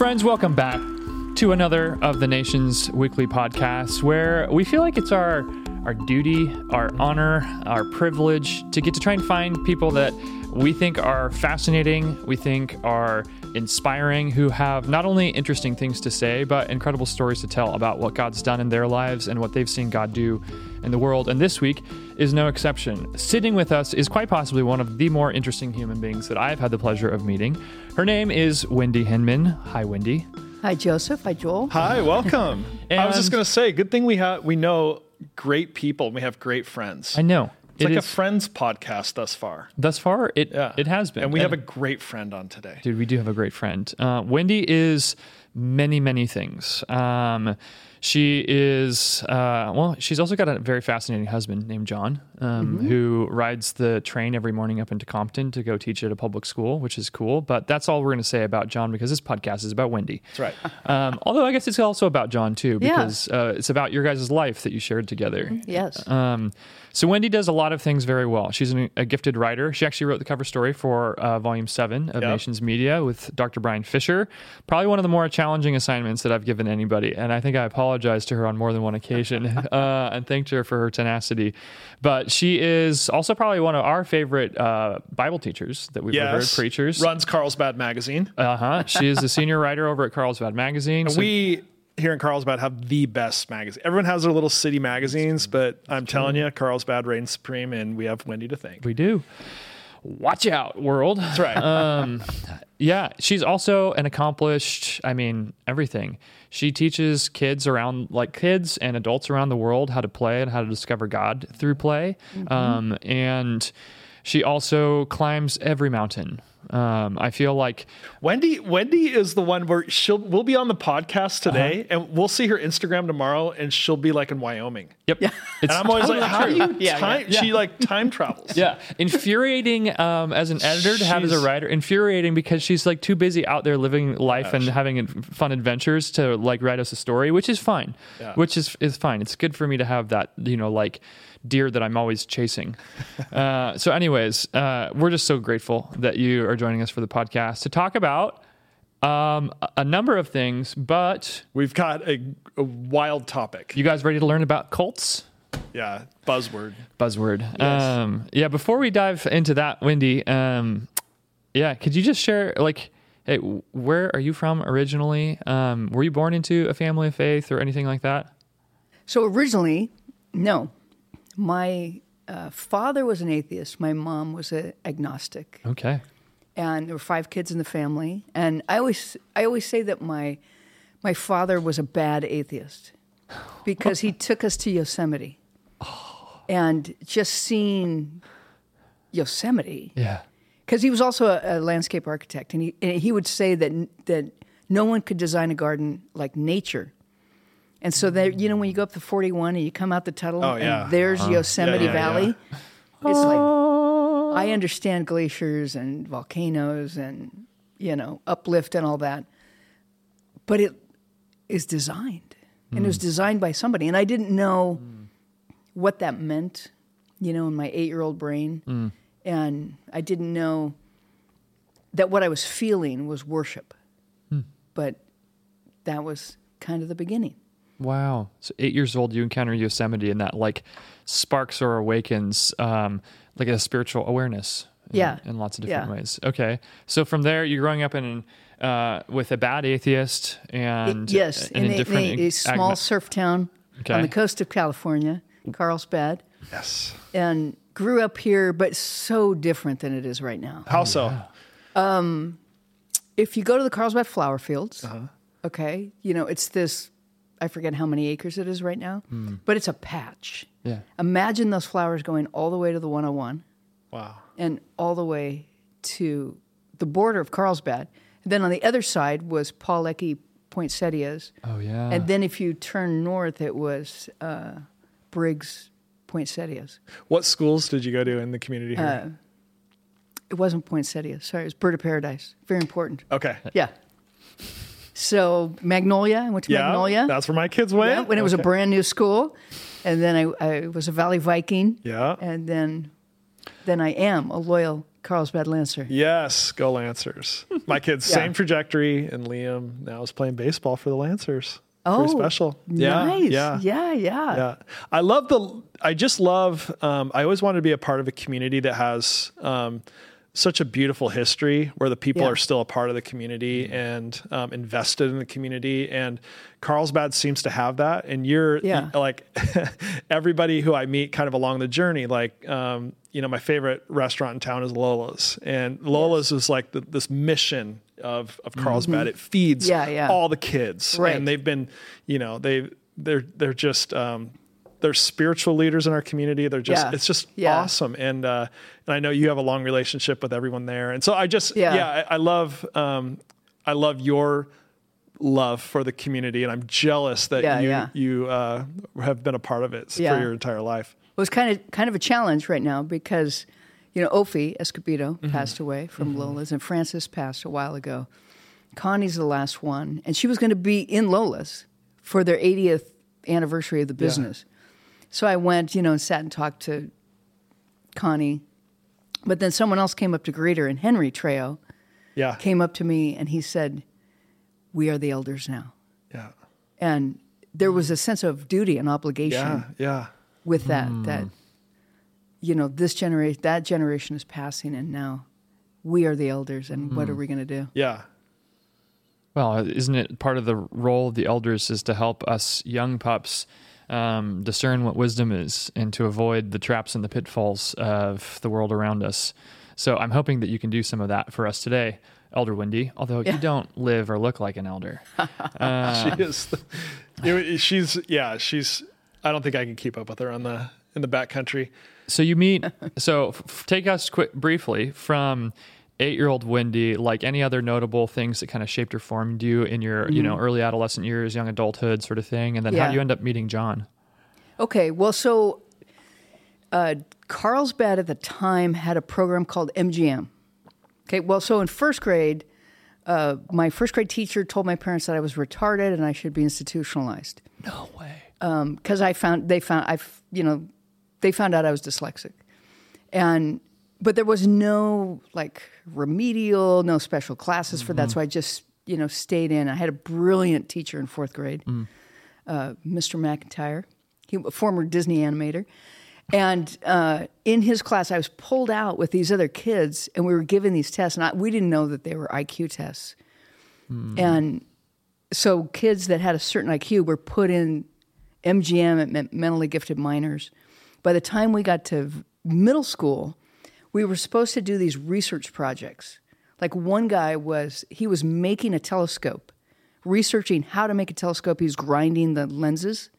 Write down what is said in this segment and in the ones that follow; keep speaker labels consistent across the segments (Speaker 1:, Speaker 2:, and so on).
Speaker 1: Friends, welcome back to another of the nation's weekly podcasts where we feel like it's our our duty, our honor, our privilege to get to try and find people that we think are fascinating, we think are inspiring, who have not only interesting things to say, but incredible stories to tell about what God's done in their lives and what they've seen God do in the world. And this week is no exception. Sitting with us is quite possibly one of the more interesting human beings that I've had the pleasure of meeting. Her name is Wendy Hinman. Hi, Wendy.
Speaker 2: Hi, Joseph. Hi, Joel.
Speaker 3: Hi, welcome. I was just going to say, good thing we have we know great people. We have great friends.
Speaker 1: I know.
Speaker 3: it's like
Speaker 1: It
Speaker 3: a friends podcast thus far.
Speaker 1: thus far, it
Speaker 3: Yeah,
Speaker 1: it has been,
Speaker 3: and we have a great friend on today.
Speaker 1: Dude, we do have a great friend. Uh, Wendy is many, many things. Um, she is, uh, well, she's also got a very fascinating husband named John, um, who rides the train every morning up into Compton to go teach at a public school, which is cool. But that's all we're going to say about John because this podcast is about Wendy.
Speaker 3: That's right.
Speaker 1: Um, although I guess it's also about John too,
Speaker 2: Yeah.
Speaker 1: because uh, it's about your guys' life that you shared together.
Speaker 2: Yes.
Speaker 1: Um, so Wendy does a lot of things very well. She's an, a gifted writer. She actually wrote the cover story for uh, Volume Seven of
Speaker 3: Yep.
Speaker 1: Nations Media with Dr. Brian Fisher. Probably one of the more challenging assignments that I've given anybody, and I think I apologized to her on more than one occasion uh, and thanked her for her tenacity. But she is also probably one of our favorite uh, Bible teachers that we've ever heard, preachers.
Speaker 3: Runs Carlsbad magazine.
Speaker 1: Uh huh. She is a senior writer over at Carlsbad Magazine. So-
Speaker 3: we here in Carlsbad have the best magazine. Everyone has their little city magazines, but I'm telling you, Carlsbad reigns supreme, and we have Wendy to thank.
Speaker 1: We do. Watch out, world.
Speaker 3: That's right.
Speaker 1: Um, yeah, she's also an accomplished, I mean, everything. She teaches kids around, like kids and adults around the world, how to play and how to discover God through play. Um, and she also climbs every mountain. Um, I feel like
Speaker 3: Wendy, Wendy is the one where she'll we'll be on the podcast today,
Speaker 1: Uh-huh.
Speaker 3: and we'll see her Instagram tomorrow, and she'll be like in Wyoming.
Speaker 1: Yep. It's
Speaker 3: And I'm always like, how do you
Speaker 2: Yeah,
Speaker 3: time?
Speaker 1: yeah.
Speaker 3: She like time travels.
Speaker 1: yeah, infuriating um, as an editor to have as a writer. Infuriating because she's like too busy out there living life and having fun adventures to like write us a story, which is fine.
Speaker 3: Yeah.
Speaker 1: Which is is fine. It's good for me to have that you know like deer that I'm always chasing. uh, so, anyways, uh, we're just so grateful that you are joining us for the podcast to talk about um, a- a number of things. But
Speaker 3: We've got a, a wild topic.
Speaker 1: you guys ready to learn about cults?
Speaker 3: Yeah, buzzword.
Speaker 1: buzzword. Um, yeah, before we dive into that, Wendy, um, yeah, could you just share, like, hey, where are you from originally? Um, were you born into a family of faith or anything like that?
Speaker 2: So originally, no. My uh, father was an atheist. My mom was an agnostic,
Speaker 1: Okay.
Speaker 2: and there were five kids in the family. And I always, I always say that my, my father was a bad atheist because he took us to Yosemite, and just seeing Yosemite
Speaker 1: Yeah.
Speaker 2: because he was also a, a landscape architect, and he and he would say that that no one could design a garden like nature. And so that you know when you go up to 41 and you come out the tunnel
Speaker 3: Oh, yeah.
Speaker 2: and there's uh-huh. Yosemite
Speaker 3: Yeah, yeah,
Speaker 2: Valley, it's like oh. I understand glaciers and volcanoes and you know uplift and all that, but it is designed. And it was hmm. designed by somebody, and I didn't know hmm. what that meant, you know, in my eight-year-old brain, hmm. and I didn't know that what I was feeling was worship, but that was kind of the beginning.
Speaker 1: Wow. So eight years old, you encounter Yosemite, and that like sparks or awakens um, like a spiritual awareness. In,
Speaker 2: Yeah.
Speaker 1: In lots of different
Speaker 2: Yeah.
Speaker 1: ways. Okay. So from there, you're growing up in uh, with a bad atheist and
Speaker 2: yes,
Speaker 1: and
Speaker 2: in, a, in
Speaker 1: different
Speaker 2: a, a small
Speaker 1: agno-
Speaker 2: surf town
Speaker 1: Okay.
Speaker 2: on the coast of California, Carlsbad,
Speaker 3: Yes.
Speaker 2: and grew up here, but so different than it is right now.
Speaker 3: How so?
Speaker 2: Um, If you go to the Carlsbad flower fields,
Speaker 1: Uh-huh.
Speaker 2: okay, you know it's this. I forget how many acres it is right now,
Speaker 1: Hmm.
Speaker 2: but it's a patch.
Speaker 1: Yeah.
Speaker 2: Imagine those flowers going all the way to the 101
Speaker 3: Wow.
Speaker 2: and all the way to the border of Carlsbad. And then on the other side was Paul Ecke poinsettias.
Speaker 1: Oh yeah.
Speaker 2: And then if you turn north, it was uh, Briggs poinsettias.
Speaker 3: What schools did you go to in the community here?
Speaker 2: It wasn't poinsettias. Sorry, it was bird of paradise. Very important.
Speaker 3: okay.
Speaker 2: Yeah. So Magnolia, I went to
Speaker 3: Yeah,
Speaker 2: Magnolia.
Speaker 3: that's where my kids went.
Speaker 2: Yeah, when it was a brand new school, and then I, I was a Valley Viking.
Speaker 3: Yeah.
Speaker 2: and then then I am a loyal Carlsbad Lancer.
Speaker 3: Yes, go Lancers. My kids,
Speaker 2: Yeah.
Speaker 3: same trajectory, and Liam now is playing baseball for the Lancers.
Speaker 2: Oh,
Speaker 3: Pretty special. Yeah,
Speaker 2: nice.
Speaker 3: yeah,
Speaker 2: yeah, yeah.
Speaker 3: yeah. I love the. I just love. Um, I always wanted to be a part of a community that has um, such a beautiful history, where the people
Speaker 2: Yeah.
Speaker 3: are still a part of the community and um, invested in the community. And Carlsbad seems to have that. And you're
Speaker 2: Yeah.
Speaker 3: like everybody who I meet, kind of along the journey. Like, um, you know, my favorite restaurant in town is Lola's, and Lola's is like the, this mission of of Carlsbad. It feeds
Speaker 2: Mm-hmm. Yeah, yeah.
Speaker 3: all the kids,
Speaker 2: Right.
Speaker 3: and they've been, you know, they they're they're just um, they're spiritual leaders in our community. They're just
Speaker 2: Yeah.
Speaker 3: it's just
Speaker 2: Yeah.
Speaker 3: awesome, and uh, and I know you have a long relationship with everyone there, and so I just
Speaker 2: Yeah.
Speaker 3: yeah, I, I love um, I love your love for the community, and I'm jealous that you you uh, have been a part of it for your entire life.
Speaker 2: It was kind of kind of a challenge right now because, you know, Ophi Escobedo
Speaker 3: Mm-hmm.
Speaker 2: passed away from Lola's, and Francis passed a while ago. Connie's the last one, and she was going to be in Lola's for their 80th anniversary of the business. So I went, you know, and sat and talked to Connie. But then someone else came up to greet her, and Henry Trejo
Speaker 3: Yeah,
Speaker 2: came up to me and he said, "We are the elders now."
Speaker 3: yeah,
Speaker 2: And there was a sense of duty and obligation
Speaker 3: yeah, yeah.
Speaker 2: with that
Speaker 3: Hmm.
Speaker 2: that you know this generation that generation is passing and now we are the elders and
Speaker 3: Hmm.
Speaker 2: what are we going to do
Speaker 3: Yeah,
Speaker 1: Well, isn't it part of the role of the elders is to help us young pups um, discern what wisdom is and to avoid the traps and the pitfalls of the world around us? So I'm hoping that you can do some of that for us today, Elder Wendy, although
Speaker 2: Yeah.
Speaker 1: you don't live or look like an elder. Uh,
Speaker 3: she is. it- she's yeah. She's. I don't think I can keep up with her on the in the backcountry.
Speaker 1: So you meet. So f- take us quick briefly from eight-year-old Wendy, like any other notable things that kind of shaped or formed you in your, you know, early adolescent years, young adulthood, sort of thing, and then how
Speaker 2: Mm-hmm.
Speaker 1: Do you end up meeting John?
Speaker 2: okay well so uh, carlsbad at the time had a program called mgm okay well so in first grade uh, my first grade teacher told my parents that i was retarded and i should be institutionalized
Speaker 1: No way.
Speaker 2: because I found they found I you know they found out I was dyslexic, and but there was no like remedial, no special classes for that. So I just you know stayed in. I had a brilliant teacher in fourth grade, uh, Mr. McIntyre, he a former Disney animator. And uh, in his class, I was pulled out with these other kids, and we were given these tests, and I, we didn't know that they were IQ tests. And so kids that had a certain IQ were put in MGM, it meant mentally gifted minors. By the time we got to v- middle school, we were supposed to do these research projects. Like one guy was, he was making a telescope, researching how to make a telescope. He was grinding the lenses.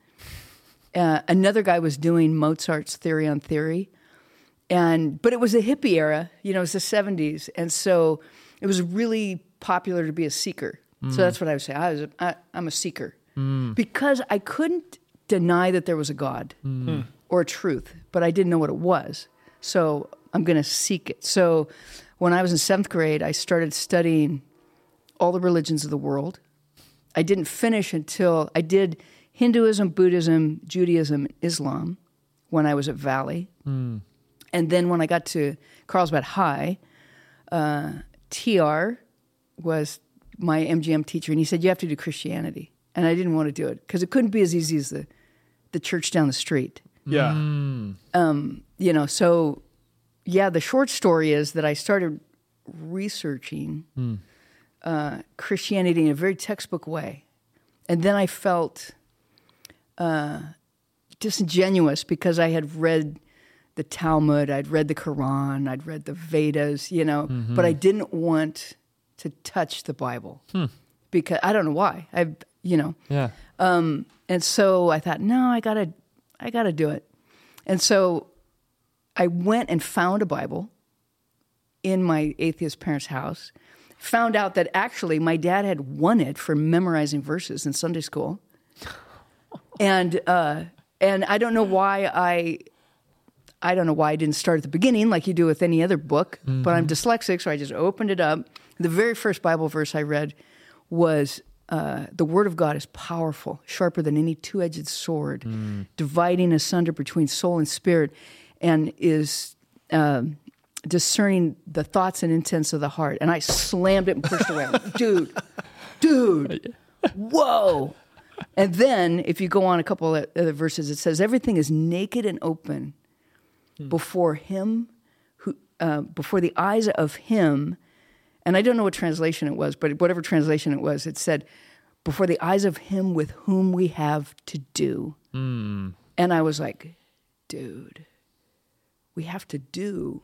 Speaker 2: Uh, another guy was doing Mozart's theory on theory. And, but it was a hippie era, you know, it was the 70s. And so it was really popular to be a seeker. So mm. that's what I would say. I was a, I, I'm a seeker mm. because I couldn't deny that there was a God mm. hmm. or a truth, but I didn't know what it was. So I'm going to seek it. So when I was in seventh grade, I started studying all the religions of the world. I didn't finish until I did Hinduism, Buddhism, Judaism, Islam when I was at Valley. Hmm. And then when I got to Carlsbad High, uh, TR was my MGM teacher, and he said, You have to do Christianity. And I didn't want to do it because it couldn't be as easy as the, the church down the street.
Speaker 3: Yeah, hmm.
Speaker 2: um, You know, so yeah, the short story is that I started researching uh, Christianity in a very textbook way. And then I felt uh, disingenuous because I had read the Talmud, I'd read the Quran, I'd read the Vedas, you know, but I didn't want to touch the Bible because I don't know why. I've you know,
Speaker 1: Yeah.
Speaker 2: and so I thought, no, I gotta, I gotta do it. And so I went and found a Bible in my atheist parents' house. Found out that actually my dad had won it for memorizing verses in Sunday school, and uh, and I don't know why I. I don't know why I didn't start at the beginning like you do with any other book, but I'm dyslexic, so I just opened it up. The very first Bible verse I read was uh, the Word of God is powerful, sharper than any two edged sword, dividing asunder between soul and spirit, and is um, discerning the thoughts and intents of the heart. And I slammed it and pushed away. dude, dude, whoa. And then if you go on a couple of other verses, it says, everything is naked and open before him who, uh, before the eyes of him. And I don't know what translation it was, but whatever translation it was, it said, before the eyes of him with whom we have to do. And I was like, dude, we have to do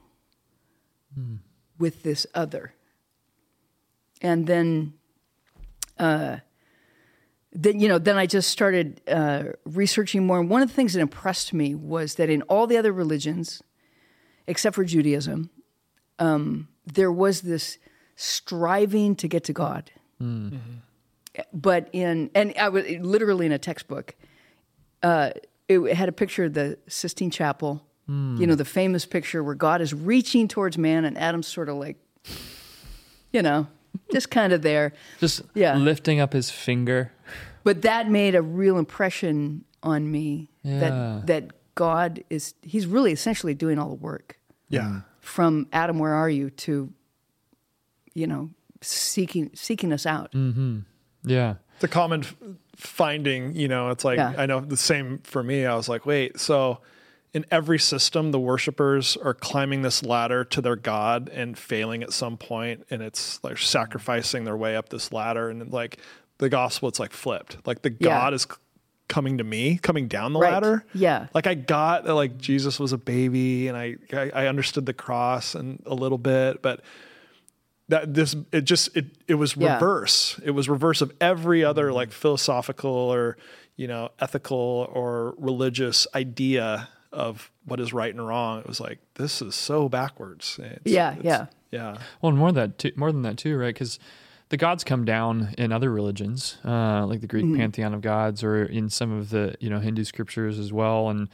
Speaker 2: with this other. And then, uh, then you know, then I just started uh, researching more. And one of the things that impressed me was that in all the other religions, except for Judaism, um, there was this striving to get to God. But in and I was literally in a textbook, uh, it had a picture of the Sistine Chapel. You know, the famous picture where God is reaching towards man and Adam's sort of like, you know, just kind of there.
Speaker 1: Just
Speaker 2: Yeah.
Speaker 1: lifting up his finger.
Speaker 2: But that made a real impression on me
Speaker 1: Yeah.
Speaker 2: that that God is he's really essentially doing all the work
Speaker 3: Yeah.
Speaker 2: from Adam where are you to you know seeking seeking us out. Mm-hmm.
Speaker 1: Yeah.
Speaker 3: It's a common f- finding, you know, it's like,
Speaker 2: Yeah.
Speaker 3: I know the same for me. I was like, wait, so in every system, the worshipers are climbing this ladder to their God and failing at some point, and it's like sacrificing their way up this ladder. And like the gospel, it's like flipped. Like the
Speaker 2: Yeah.
Speaker 3: God is coming to me, coming down the
Speaker 2: Right.
Speaker 3: ladder.
Speaker 2: Yeah.
Speaker 3: Like I got that like Jesus was a baby and I, I I understood the cross and a little bit, but that this it just it it was
Speaker 2: Yeah.
Speaker 3: reverse. It was reverse of every other like philosophical or you know ethical or religious idea of what is right and wrong. It was like this is so backwards. It's-
Speaker 2: Yeah,
Speaker 3: it's-
Speaker 2: yeah.
Speaker 3: yeah.
Speaker 1: Well, and more than that, too, more than that too, right? Because the gods come down in other religions, uh, like the Greek
Speaker 2: Mm-hmm.
Speaker 1: pantheon of gods, or in some of the you know Hindu scriptures as well. And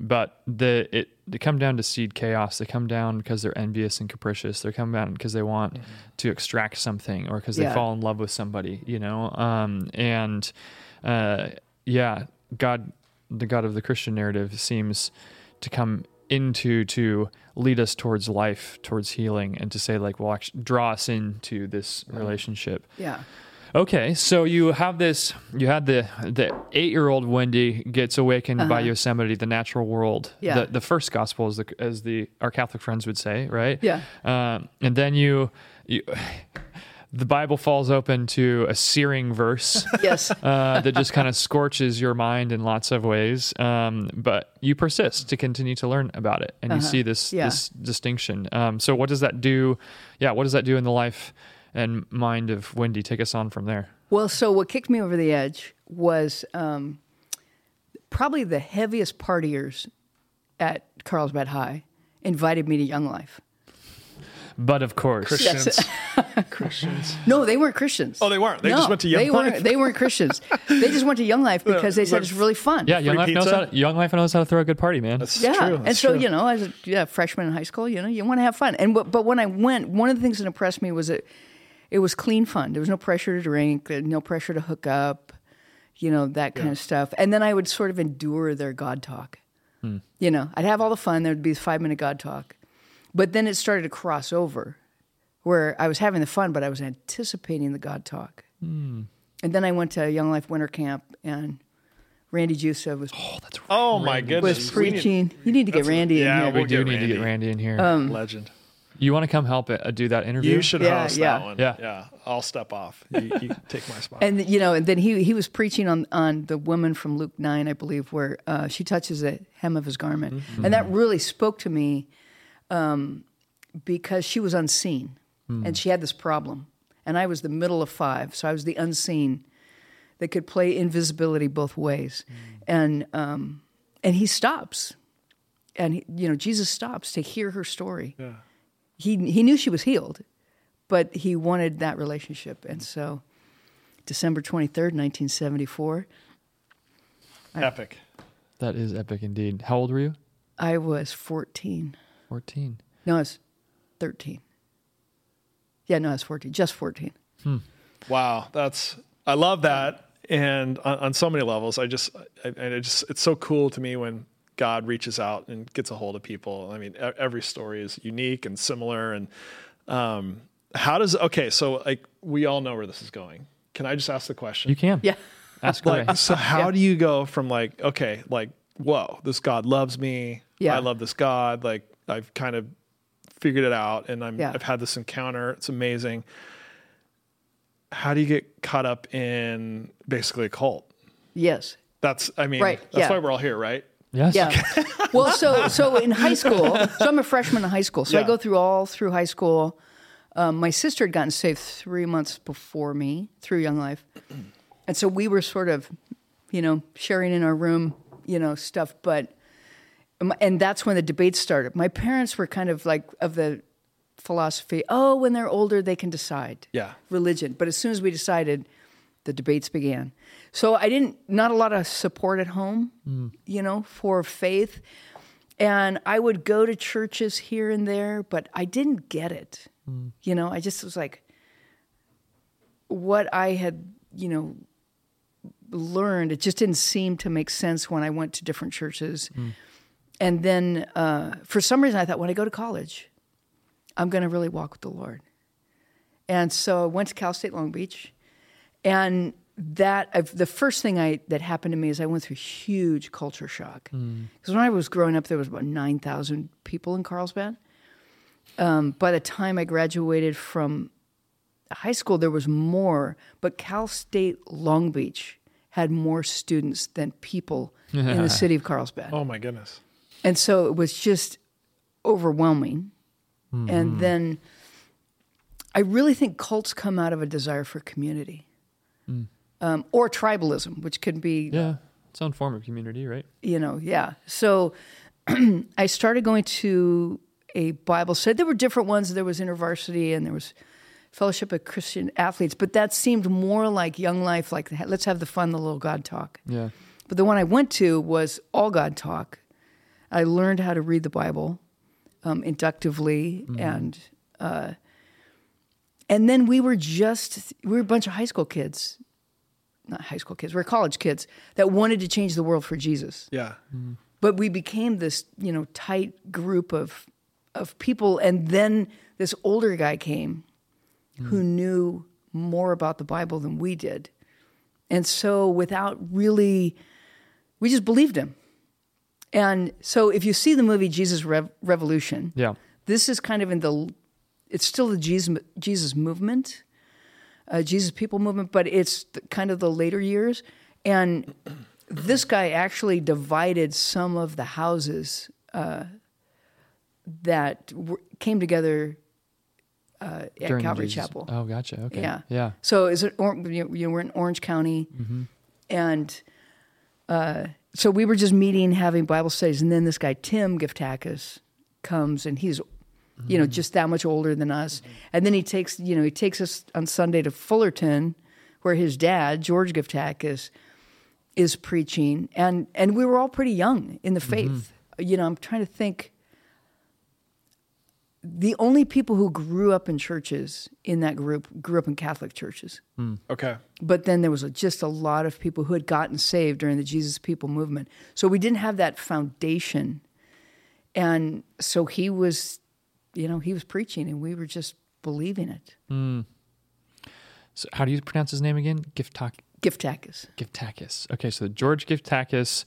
Speaker 1: but the it they come down to seed chaos. They come down because they're envious and capricious. They come down because they want to extract something, or because they
Speaker 2: Yeah.
Speaker 1: fall in love with somebody. You know, um, and uh, yeah, God, the God of the Christian narrative seems to come into to lead us towards life, towards healing, and to say like, well, actually draw us into this relationship.
Speaker 2: Yeah.
Speaker 1: Okay, so you have this. You had the the eight year old Wendy gets awakened by Yosemite, the natural world.
Speaker 2: Uh-huh. Yeah.
Speaker 1: The, the first gospel, as the as the our Catholic friends would say, right?
Speaker 2: Yeah.
Speaker 1: Um, and then you, you, the Bible falls open to a searing verse
Speaker 2: Yes.
Speaker 1: uh, that just kind of scorches your mind in lots of ways. Um, but you persist to continue to learn about it, and you see this
Speaker 2: Uh-huh. Yeah.
Speaker 1: this distinction. Um, so, what does that do? Yeah, what does that do in the life and mind of Wendy? Take us on from there.
Speaker 2: Well, so what kicked me over the edge was um, probably the heaviest partiers at Carlsbad High invited me to Young Life.
Speaker 1: But of course,
Speaker 3: Christians. Christians.
Speaker 2: No, they weren't Christians.
Speaker 3: Oh, they weren't. They
Speaker 2: No,
Speaker 3: just went to Young
Speaker 2: they
Speaker 3: Life?
Speaker 2: Weren't, they weren't Christians. they just went to Young Life because they said it's really fun.
Speaker 1: yeah, young
Speaker 3: Free
Speaker 1: life knows how to, young life knows how to throw a good party, man.
Speaker 3: That's
Speaker 2: Yeah,
Speaker 3: true.
Speaker 2: and so
Speaker 3: true.
Speaker 2: you know, as a yeah, freshman in high school, you know, you want to have fun. And but, but when I went, one of the things that impressed me was that it was clean fun. There was no pressure to drink, uh, no pressure to hook up, you know, that kind of stuff. And then I would sort of endure their God talk. You know, I'd have all the fun. There'd be five minute God talk, but then it started to cross over, where I was having the fun, but I was anticipating the God talk. And then I went to Young Life Winter Camp, and Randy Jusa was
Speaker 3: Oh my goodness.
Speaker 2: was
Speaker 3: We need-
Speaker 2: preaching. you need to get
Speaker 3: that's-
Speaker 2: Randy in
Speaker 3: yeah,
Speaker 2: here.
Speaker 1: we
Speaker 3: we'll
Speaker 1: do
Speaker 3: get
Speaker 1: need to get
Speaker 3: Randy.
Speaker 1: Randy in here.
Speaker 2: Um,
Speaker 3: Legend.
Speaker 1: you want to come help it, uh, do that interview?
Speaker 3: You should
Speaker 2: Yeah,
Speaker 3: host
Speaker 2: yeah.
Speaker 3: that one.
Speaker 1: Yeah.
Speaker 3: Yeah. I'll step off. You, you take my spot.
Speaker 2: And you know, and then he he was preaching on on the woman from Luke nine, I believe, where uh, she touches the hem of his garment,
Speaker 3: Mm-hmm.
Speaker 2: and that really spoke to me, um, because she was unseen,
Speaker 3: Mm.
Speaker 2: and she had this problem, and I was the middle of five, so I was the unseen, that could play invisibility both ways,
Speaker 3: Mm.
Speaker 2: and um, and he stops, and he, you know Jesus stops to hear her story.
Speaker 3: yeah.
Speaker 2: He he knew she was healed, but he wanted that relationship, and so. December 23rd, 1974.
Speaker 3: Epic.
Speaker 1: that is epic indeed. How old were you?
Speaker 2: I was 14.
Speaker 1: Fourteen.
Speaker 2: No, I was 13. Yeah, no, I was 14. Just 14.
Speaker 3: Wow. That's, I love that. And on, on so many levels, I just, I, I just, it's so cool to me when God reaches out and gets a hold of people. I mean, e- every story is unique and similar. And um, how does okay? So like we all know where this is going. Can I just ask the question?
Speaker 1: You can.
Speaker 2: Yeah.
Speaker 1: Ask away.
Speaker 3: like so how do you go from like okay like whoa this god loves me
Speaker 2: Yeah.
Speaker 3: i love this god like i've kind of figured it out and i'm
Speaker 2: Yeah.
Speaker 3: i've had this encounter it's amazing how do you get caught up in basically a cult
Speaker 2: Yes.
Speaker 3: that's i mean
Speaker 2: Right,
Speaker 3: that's
Speaker 2: yeah.
Speaker 3: why we're all here right
Speaker 1: Yes.
Speaker 2: Yeah. well, so so in high school, so I'm a freshman in high school. So I go through all through high school. Um, my sister had gotten saved three months before me through Young Life, and so we were sort of, you know, sharing in our room, you know, stuff. But and that's when the debates started. My parents were kind of like of the philosophy, oh, when they're older, they can decide
Speaker 3: Yeah.
Speaker 2: religion. But as soon as we decided, the debates began. So I didn't, not a lot of support at home, mm. you know, for faith. And I would go to churches here and there, but I didn't get it. Mm. You know, I just was like, what I had, you know, learned, it just didn't seem to make sense when I went to different churches. Mm. And then uh, for some reason, I thought, when I go to college, I'm going to really walk with the Lord. And so I went to Cal State Long Beach, and that uh, the first thing I that happened to me is I went through huge culture shock because when I was growing up, there was about nine thousand people in Carlsbad. Um, by the time I graduated from high school, there was more, but Cal State Long Beach had more students than people in the city of Carlsbad.
Speaker 3: oh my goodness
Speaker 2: And so it was just overwhelming. And then I really think cults come out of a desire for community um, or tribalism, which can be,
Speaker 1: Yeah. Its own form of community, right?
Speaker 2: you know, yeah. So I started going to a Bible study. There were different ones. There was InterVarsity and there was Fellowship of Christian Athletes, but that seemed more like Young Life, like let's have the fun, the little God talk.
Speaker 1: Yeah.
Speaker 2: But the one I went to was all God talk. I learned how to read the Bible um, inductively, and uh, and then we were just we were a bunch of high school kids, not high school kids, we were college kids that wanted to change the world for Jesus.
Speaker 3: yeah
Speaker 2: But we became this you know tight group of of people, and then this older guy came who knew more about the Bible than we did. And so without really, we just believed him. And so if you see the movie Jesus Rev- Revolution,
Speaker 1: Yeah.
Speaker 2: this is kind of in the, it's still the Jesus, Jesus movement, uh, Jesus people movement, but it's the, kind of the later years. And this guy actually divided some of the houses uh, that were, came together uh, at
Speaker 1: During
Speaker 2: Calvary
Speaker 1: Jesus-
Speaker 2: Chapel.
Speaker 1: Oh, gotcha. Okay.
Speaker 2: Yeah.
Speaker 1: Yeah.
Speaker 2: So is it? Or, you know, we're in Orange County, and uh, so we were just meeting, having Bible studies, and then this guy Tim Geftakys comes, and he's, you know, mm. just that much older than us, and then he takes, you know, he takes us on Sunday to Fullerton, where his dad George Geftakys is preaching, and and we were all pretty young in the mm-hmm. faith. You know, I'm trying to think the only people who grew up in churches in that group grew up in Catholic churches. Hmm.
Speaker 3: okay
Speaker 2: But then there was a, just a lot of people who had gotten saved during the Jesus People movement. So we didn't have that foundation. And so he was, you know, he was preaching and we were just believing it. Hmm.
Speaker 1: So how do you pronounce his name again? Giftak
Speaker 2: Geftakys.
Speaker 1: Geftakys. Okay, so George Geftakys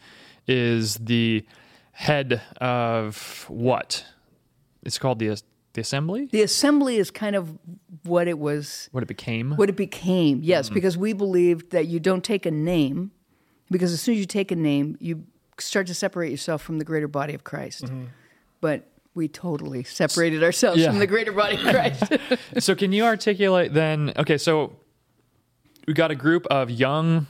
Speaker 1: is the head of what? It's called the the assembly.
Speaker 2: The assembly is kind of what it was,
Speaker 1: What it became.
Speaker 2: what it became. Yes, mm. because we believed that you don't take a name, because as soon as you take a name, you start to separate yourself from the greater body of Christ. Mm-hmm. But we totally separated ourselves
Speaker 1: Yeah.
Speaker 2: from the greater body of Christ.
Speaker 1: so can you articulate then? Okay, so we got a group of young,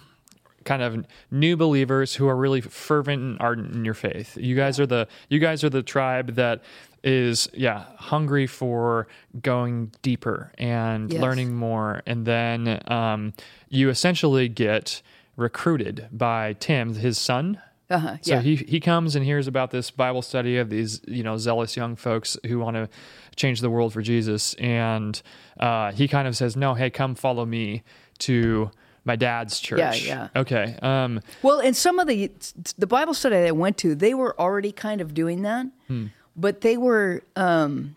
Speaker 1: kind of new believers who are really fervent and ardent in your faith. You guys are the you guys are the tribe that is yeah hungry for going deeper and
Speaker 2: Yes.
Speaker 1: learning more, and then um, you essentially get recruited by Tim, his son.
Speaker 2: Uh-huh,
Speaker 1: So
Speaker 2: yeah.
Speaker 1: he he comes and hears about this Bible study of these you know zealous young folks who want to change the world for Jesus, and uh, he kind of says, "No, hey, come follow me to my dad's church.
Speaker 2: yeah. yeah.
Speaker 1: Okay. Um,
Speaker 2: Well, and some of the the Bible study I went to, they were already kind of doing that, but they were. Um,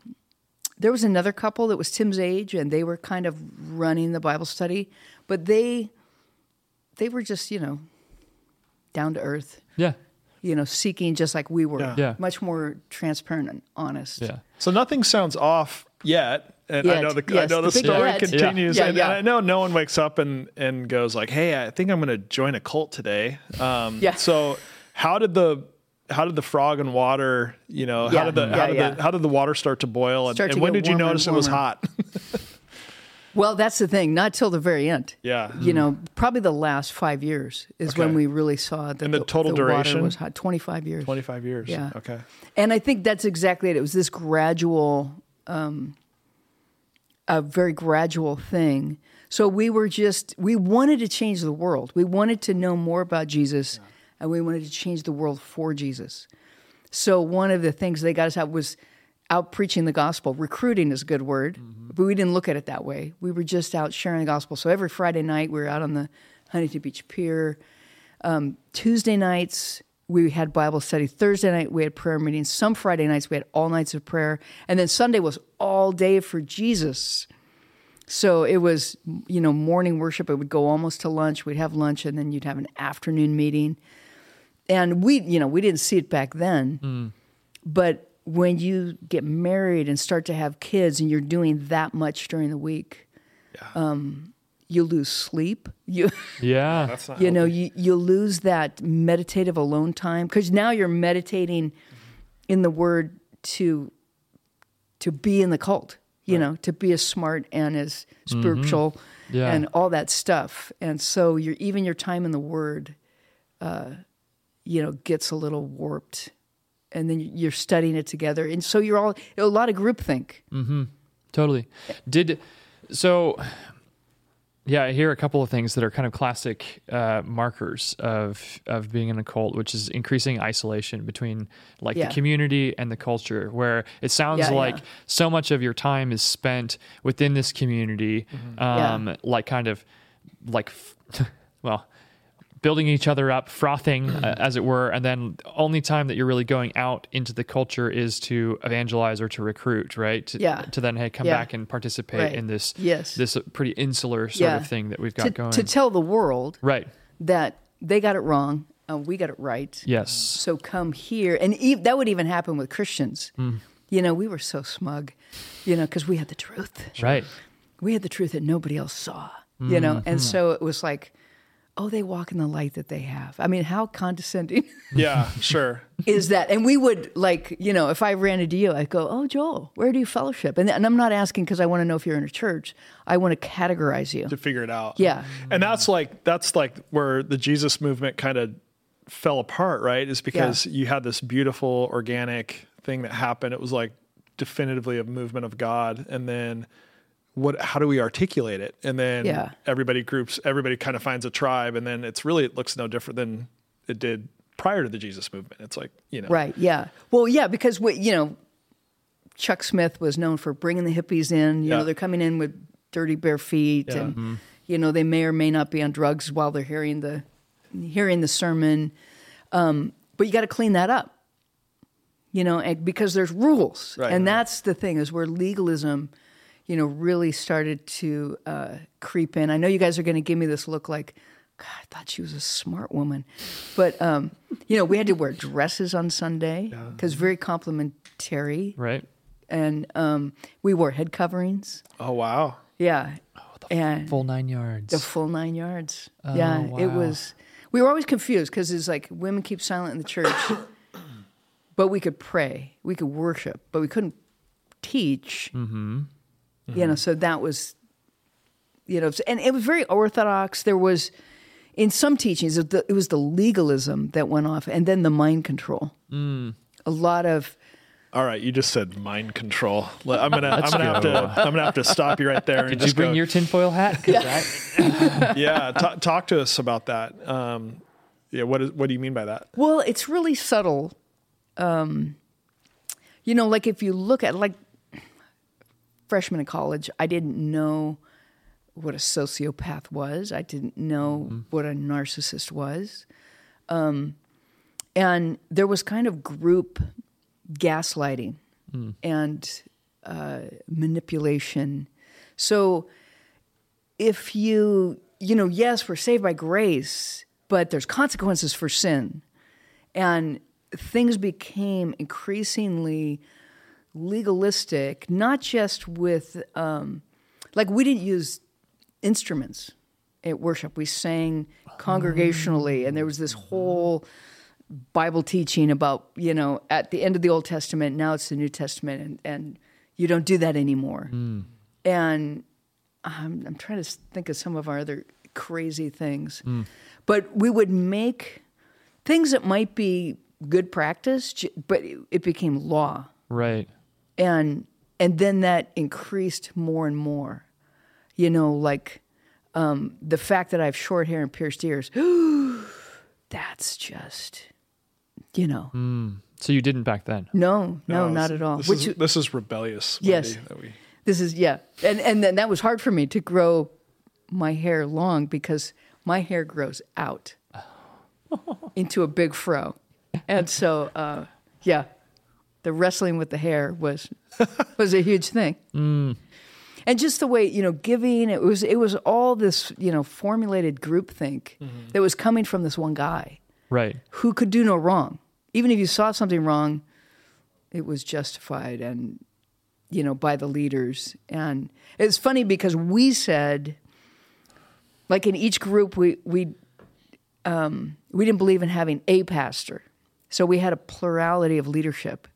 Speaker 2: there was another couple that was Tim's age, and they were kind of running the Bible study, but they they were just you know down to earth,
Speaker 1: yeah.
Speaker 2: you know, seeking just like we were,
Speaker 3: Yeah.
Speaker 1: Yeah.
Speaker 2: much more transparent and honest.
Speaker 1: Yeah.
Speaker 3: So nothing sounds off yet. And I know the I know the,
Speaker 2: the
Speaker 3: story
Speaker 2: yet.
Speaker 3: continues,
Speaker 2: Yeah,
Speaker 3: and,
Speaker 2: yeah.
Speaker 3: and I know no one wakes up and and goes like, "Hey, I think I'm going to join a cult today." Um,
Speaker 2: Yeah.
Speaker 3: So how did the how did the frog and water? You know, how did the how did
Speaker 2: yeah.
Speaker 3: the how did the water start to boil? And,
Speaker 2: to
Speaker 3: and when did you notice it was hot?
Speaker 2: Well, that's the thing. Not till the very end.
Speaker 3: yeah.
Speaker 2: You know, probably the last five years is when we really saw that
Speaker 3: And the total
Speaker 2: water
Speaker 3: duration?
Speaker 2: was hot. Twenty five years.
Speaker 3: Twenty five years.
Speaker 2: Yeah.
Speaker 3: Okay.
Speaker 2: And I think that's exactly it. It was this gradual, um, a very gradual thing. So we were just, we wanted to change the world. We wanted to know more about Jesus and we wanted to change the world for Jesus. So one of the things they got us out was out preaching the gospel. Recruiting is a good word, but we didn't look at it that way. We were just out sharing the gospel. So every Friday night we were out on the Huntington Beach Pier. Um, Tuesday nights we had Bible study. Thursday night we had prayer meetings. Some Friday nights we had all nights of prayer, and then Sunday was all day for Jesus. So it was, you know, morning worship. It would go almost to lunch. We'd have lunch, and then you'd have an afternoon meeting. And we, you know, we didn't see it back then. But when you get married and start to have kids, and you're doing that much during the week, um, you lose sleep. You.
Speaker 1: Yeah.
Speaker 3: That's not
Speaker 2: you know you, you lose that meditative alone time because now you're meditating in the word to to be in the cult you know to be as smart and as spiritual
Speaker 1: Yeah.
Speaker 2: and all that stuff and so your even your time in the word uh, you know gets a little warped and then you're studying it together and so you're all a lot of groupthink
Speaker 1: Totally. Did so. Yeah, I hear a couple of things that are kind of classic uh, markers of of being in a cult, which is increasing isolation between like
Speaker 2: Yeah.
Speaker 1: the community and the culture. Where it sounds
Speaker 2: Yeah,
Speaker 1: like
Speaker 2: yeah.
Speaker 1: so much of your time is spent within this community, um, like kind of like f- well, building each other up, frothing, uh, as it were, and then only time that you're really going out into the culture is to evangelize or to recruit, right? To,
Speaker 2: Yeah.
Speaker 1: To then hey, come
Speaker 2: Yeah.
Speaker 1: back and participate
Speaker 2: Right.
Speaker 1: in this
Speaker 2: Yes.
Speaker 1: this pretty insular sort
Speaker 2: Yeah.
Speaker 1: of thing that we've got
Speaker 2: to,
Speaker 1: going.
Speaker 2: to tell the world
Speaker 1: right.
Speaker 2: that they got it wrong uh, we got it right
Speaker 1: Yes.
Speaker 2: So come here, and e- that would even happen with Christians.
Speaker 1: Hmm.
Speaker 2: You know, we were so smug, you know, because we had the truth.
Speaker 1: Right.
Speaker 2: We had the truth that nobody else saw. You know,
Speaker 1: Mm-hmm.
Speaker 2: and so it was like, oh, they walk in the light that they have. I mean, how condescending
Speaker 3: Yeah. Sure.
Speaker 2: is that? And we would like, you know, if I ran into you, I'd go, oh, Joel, where do you fellowship? And, and I'm not asking because I want to know if you're in a church. I want to categorize you.
Speaker 3: to figure it out.
Speaker 2: Yeah.
Speaker 3: And that's like that's like where the Jesus movement kind of fell apart, right? Is because you had this beautiful organic thing that happened. It was like definitively a movement of God and then what how do we articulate it? And then
Speaker 2: Yeah.
Speaker 3: everybody groups everybody kind of finds a tribe and then it's really it looks no different than it did prior to the Jesus movement. It's like, you know.
Speaker 2: Right. Yeah. Well, yeah, because we, you know, Chuck Smith was known for bringing the hippies in. You
Speaker 3: Yeah.
Speaker 2: know, they're coming in with dirty bare feet,
Speaker 3: Yeah.
Speaker 2: and you know they may or may not be on drugs while they're hearing the hearing the sermon. Um, but you got to clean that up. You know, and, because there's rules,
Speaker 3: Right,
Speaker 2: and
Speaker 3: right.
Speaker 2: that's the thing is where legalism, you know, really started to uh, creep in. I know you guys are going to give me this look like. God, I thought she was a smart woman, but um, you know we had to wear dresses on Sunday because very complimentary,
Speaker 1: Right.
Speaker 2: and um, we wore head coverings.
Speaker 3: Oh wow.
Speaker 2: Yeah, and
Speaker 1: Full nine yards.
Speaker 2: the full nine yards. yeah, it was. We were always confused because it's like women keep silent in the church, but we could pray, we could worship, but we couldn't teach. Mm-hmm. You know, so that was, you know, and it was very orthodox. There was, in some teachings, it it was the legalism that went off, and then the mind control.
Speaker 1: Mm.
Speaker 2: A lot of
Speaker 3: All right, you just said mind control. I'm gonna, I'm gonna have to, I'm gonna have to stop you right there. And
Speaker 1: Did you
Speaker 3: just
Speaker 1: bring
Speaker 3: go,
Speaker 1: your tinfoil hat? 'Cause that-
Speaker 3: yeah, ta talk to us about that. Um, yeah, what is, what do you mean by that?
Speaker 2: Well, it's really subtle. Um, you know, like if you look at like freshman in college, I didn't know what a sociopath was. I didn't know what a narcissist was. Um, and there was kind of group gaslighting and uh, manipulation. So if you, you know, yes, we're saved by grace, but there's consequences for sin. And things became increasingly legalistic, not just with, um, like, we didn't use instruments at worship. We sang congregationally, and there was this whole Bible teaching about, you know, at the end of the Old Testament, now it's the New Testament, and, and you don't do that anymore. And I'm, I'm trying to think of some of our other crazy things. But we would make things that might be good practice, but it, it became law.
Speaker 1: Right.
Speaker 2: And and then that increased more and more. You know, like um, the fact that I have short hair and pierced ears. that's just, you know,
Speaker 1: So you didn't back then.
Speaker 2: no, no,
Speaker 3: this-
Speaker 2: not at all.
Speaker 3: This,
Speaker 2: Which
Speaker 3: is, this is rebellious.
Speaker 2: Yes.
Speaker 3: Wendy, that we,
Speaker 2: This is yeah, and and then that was hard for me to grow my hair long because my hair grows out into a big fro, and so uh, yeah, the wrestling with the hair was was a huge thing. And just the way you know, giving it was it was all this you know formulated groupthink that was coming from this one guy
Speaker 1: Right.
Speaker 2: who could do no wrong. Even if you saw something wrong, it was justified and you know by the leaders. And it's funny because we said, like in each group, we we um, we didn't believe in having a pastor, so we had a plurality of leadership.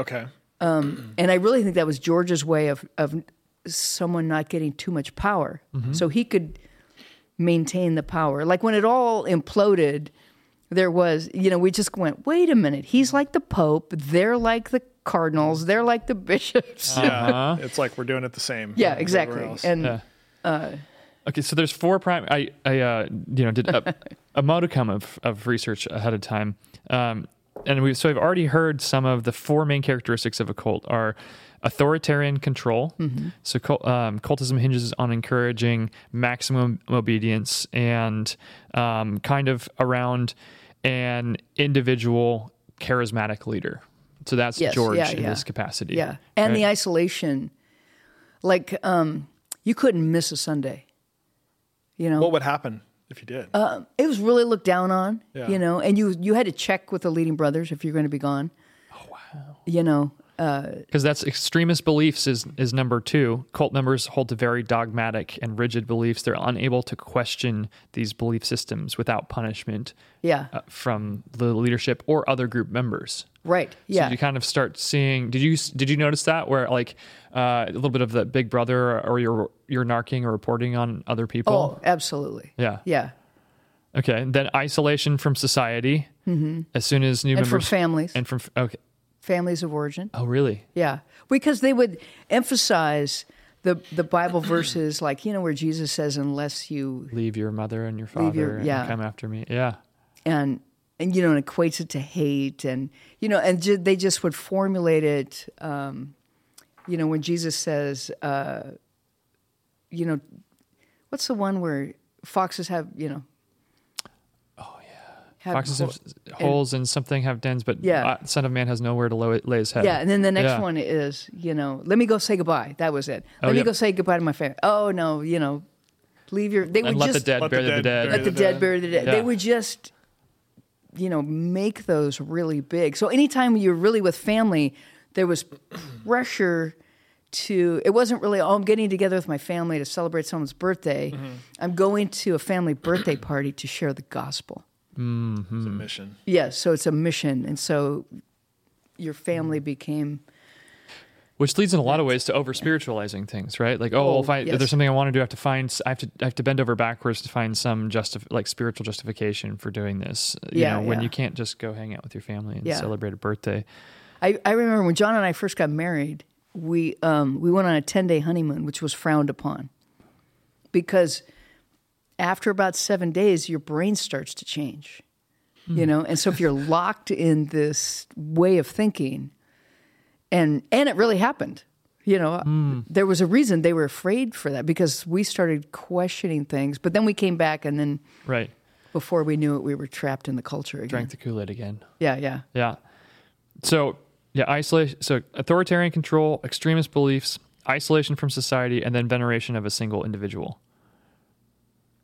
Speaker 3: Okay.
Speaker 2: Um, and I really think that was George's way of of someone not getting too much power, mm-hmm. so he could maintain the power. Like when it all imploded, there was you know we just went, wait a minute, he's mm-hmm. like the Pope, they're like the cardinals, they're like the bishops.
Speaker 3: Yeah. It's like we're doing it the same.
Speaker 2: yeah, exactly. And
Speaker 1: Yeah. Uh, okay, so there's four prime. I I uh, you know did a, a modicum of of research ahead of time, um, and we so I've already heard some of the four main characteristics of a cult are authoritarian control. So um, cultism hinges on encouraging maximum obedience and um, kind of around an individual charismatic leader. So that's
Speaker 2: Yes,
Speaker 1: George
Speaker 2: yeah,
Speaker 1: in
Speaker 2: yeah.
Speaker 1: this capacity.
Speaker 2: yeah, and the isolation, like um, you couldn't miss a Sunday. You know,
Speaker 3: What would happen if you did?
Speaker 2: Uh, it was really looked down on,
Speaker 3: Yeah.
Speaker 2: you know, and you you had to check with the leading brothers if you're going to be gone. Oh wow! You know,
Speaker 1: because that's extremist beliefs is is number two. Cult members hold to very dogmatic and rigid beliefs. They're unable to question these belief systems without punishment
Speaker 2: yeah,
Speaker 1: uh, from the leadership or other group members.
Speaker 2: right, Yeah.
Speaker 1: So you kind of start seeing. Did you did you notice that where like uh, a little bit of the Big Brother or you're you're narking or reporting on other people?
Speaker 2: oh, absolutely,
Speaker 1: Yeah.
Speaker 2: yeah,
Speaker 1: Okay. Then isolation from society. Mm-hmm. As soon as new
Speaker 2: and from families,
Speaker 1: and from okay.
Speaker 2: families of origin,
Speaker 1: Oh, really?
Speaker 2: yeah, because they would emphasize the the Bible verses like you know where Jesus says, "Unless you
Speaker 1: Leave your mother and your father
Speaker 2: your-
Speaker 1: and come after me. Yeah.
Speaker 2: and and you know and equates it to hate and you know and ju- they just would formulate it um, you know when jesus says uh, you know what's the one where foxes have you know oh yeah
Speaker 1: Foxes
Speaker 2: hole-
Speaker 1: have holes and something have dens, but
Speaker 2: Yeah.
Speaker 1: uh, Son of Man has nowhere to lay, lay his head.
Speaker 2: yeah and then the next
Speaker 1: Yeah.
Speaker 2: one is you know let me go say goodbye that was it let
Speaker 1: Oh,
Speaker 2: me
Speaker 1: yeah.
Speaker 2: go say goodbye to my family oh no you know leave your they would
Speaker 1: And let
Speaker 2: just
Speaker 1: the dead
Speaker 3: Let the
Speaker 1: bury the
Speaker 3: dead
Speaker 1: dead.
Speaker 3: bury
Speaker 2: let the
Speaker 3: the
Speaker 2: dead
Speaker 3: dead.
Speaker 2: bury the dead.
Speaker 1: Yeah.
Speaker 2: They would just, you know, make those really big. So anytime you're really with family, there was pressure to. It wasn't really. Oh, I'm getting together with my family to celebrate someone's birthday.
Speaker 3: Mm-hmm.
Speaker 2: I'm going to a family birthday party to share the gospel.
Speaker 3: It's a mission.
Speaker 2: Yes, so it's a mission, and so your family
Speaker 3: Mm-hmm.
Speaker 2: became.
Speaker 1: Which leads in a lot of ways to over spiritualizing things, right? Like, oh,
Speaker 2: Oh,
Speaker 1: if, I, if there's something I want to do, I have to find, I have to, I have to bend over backwards to find some justif- like spiritual justification for doing this. You
Speaker 2: Yeah,
Speaker 1: know, when
Speaker 2: yeah.
Speaker 1: you can't just go hang out with your family and
Speaker 2: Yeah.
Speaker 1: celebrate a birthday.
Speaker 2: I, I remember when John and I first got married, we um, we went on a ten day honeymoon, which was frowned upon, because after about seven days, your brain starts to change, you know. And so if you're locked in this way of thinking, and and it really happened, You know,
Speaker 1: Hmm.
Speaker 2: there was a reason they were afraid for that because we started questioning things. But then we came back, and then
Speaker 1: Right.
Speaker 2: before we knew it, we were trapped in the culture again.
Speaker 1: Drank the Kool Aid again.
Speaker 2: Yeah, yeah.
Speaker 1: Yeah. So, yeah, isolation. So, authoritarian control, extremist beliefs, isolation from society, and then veneration of a single individual.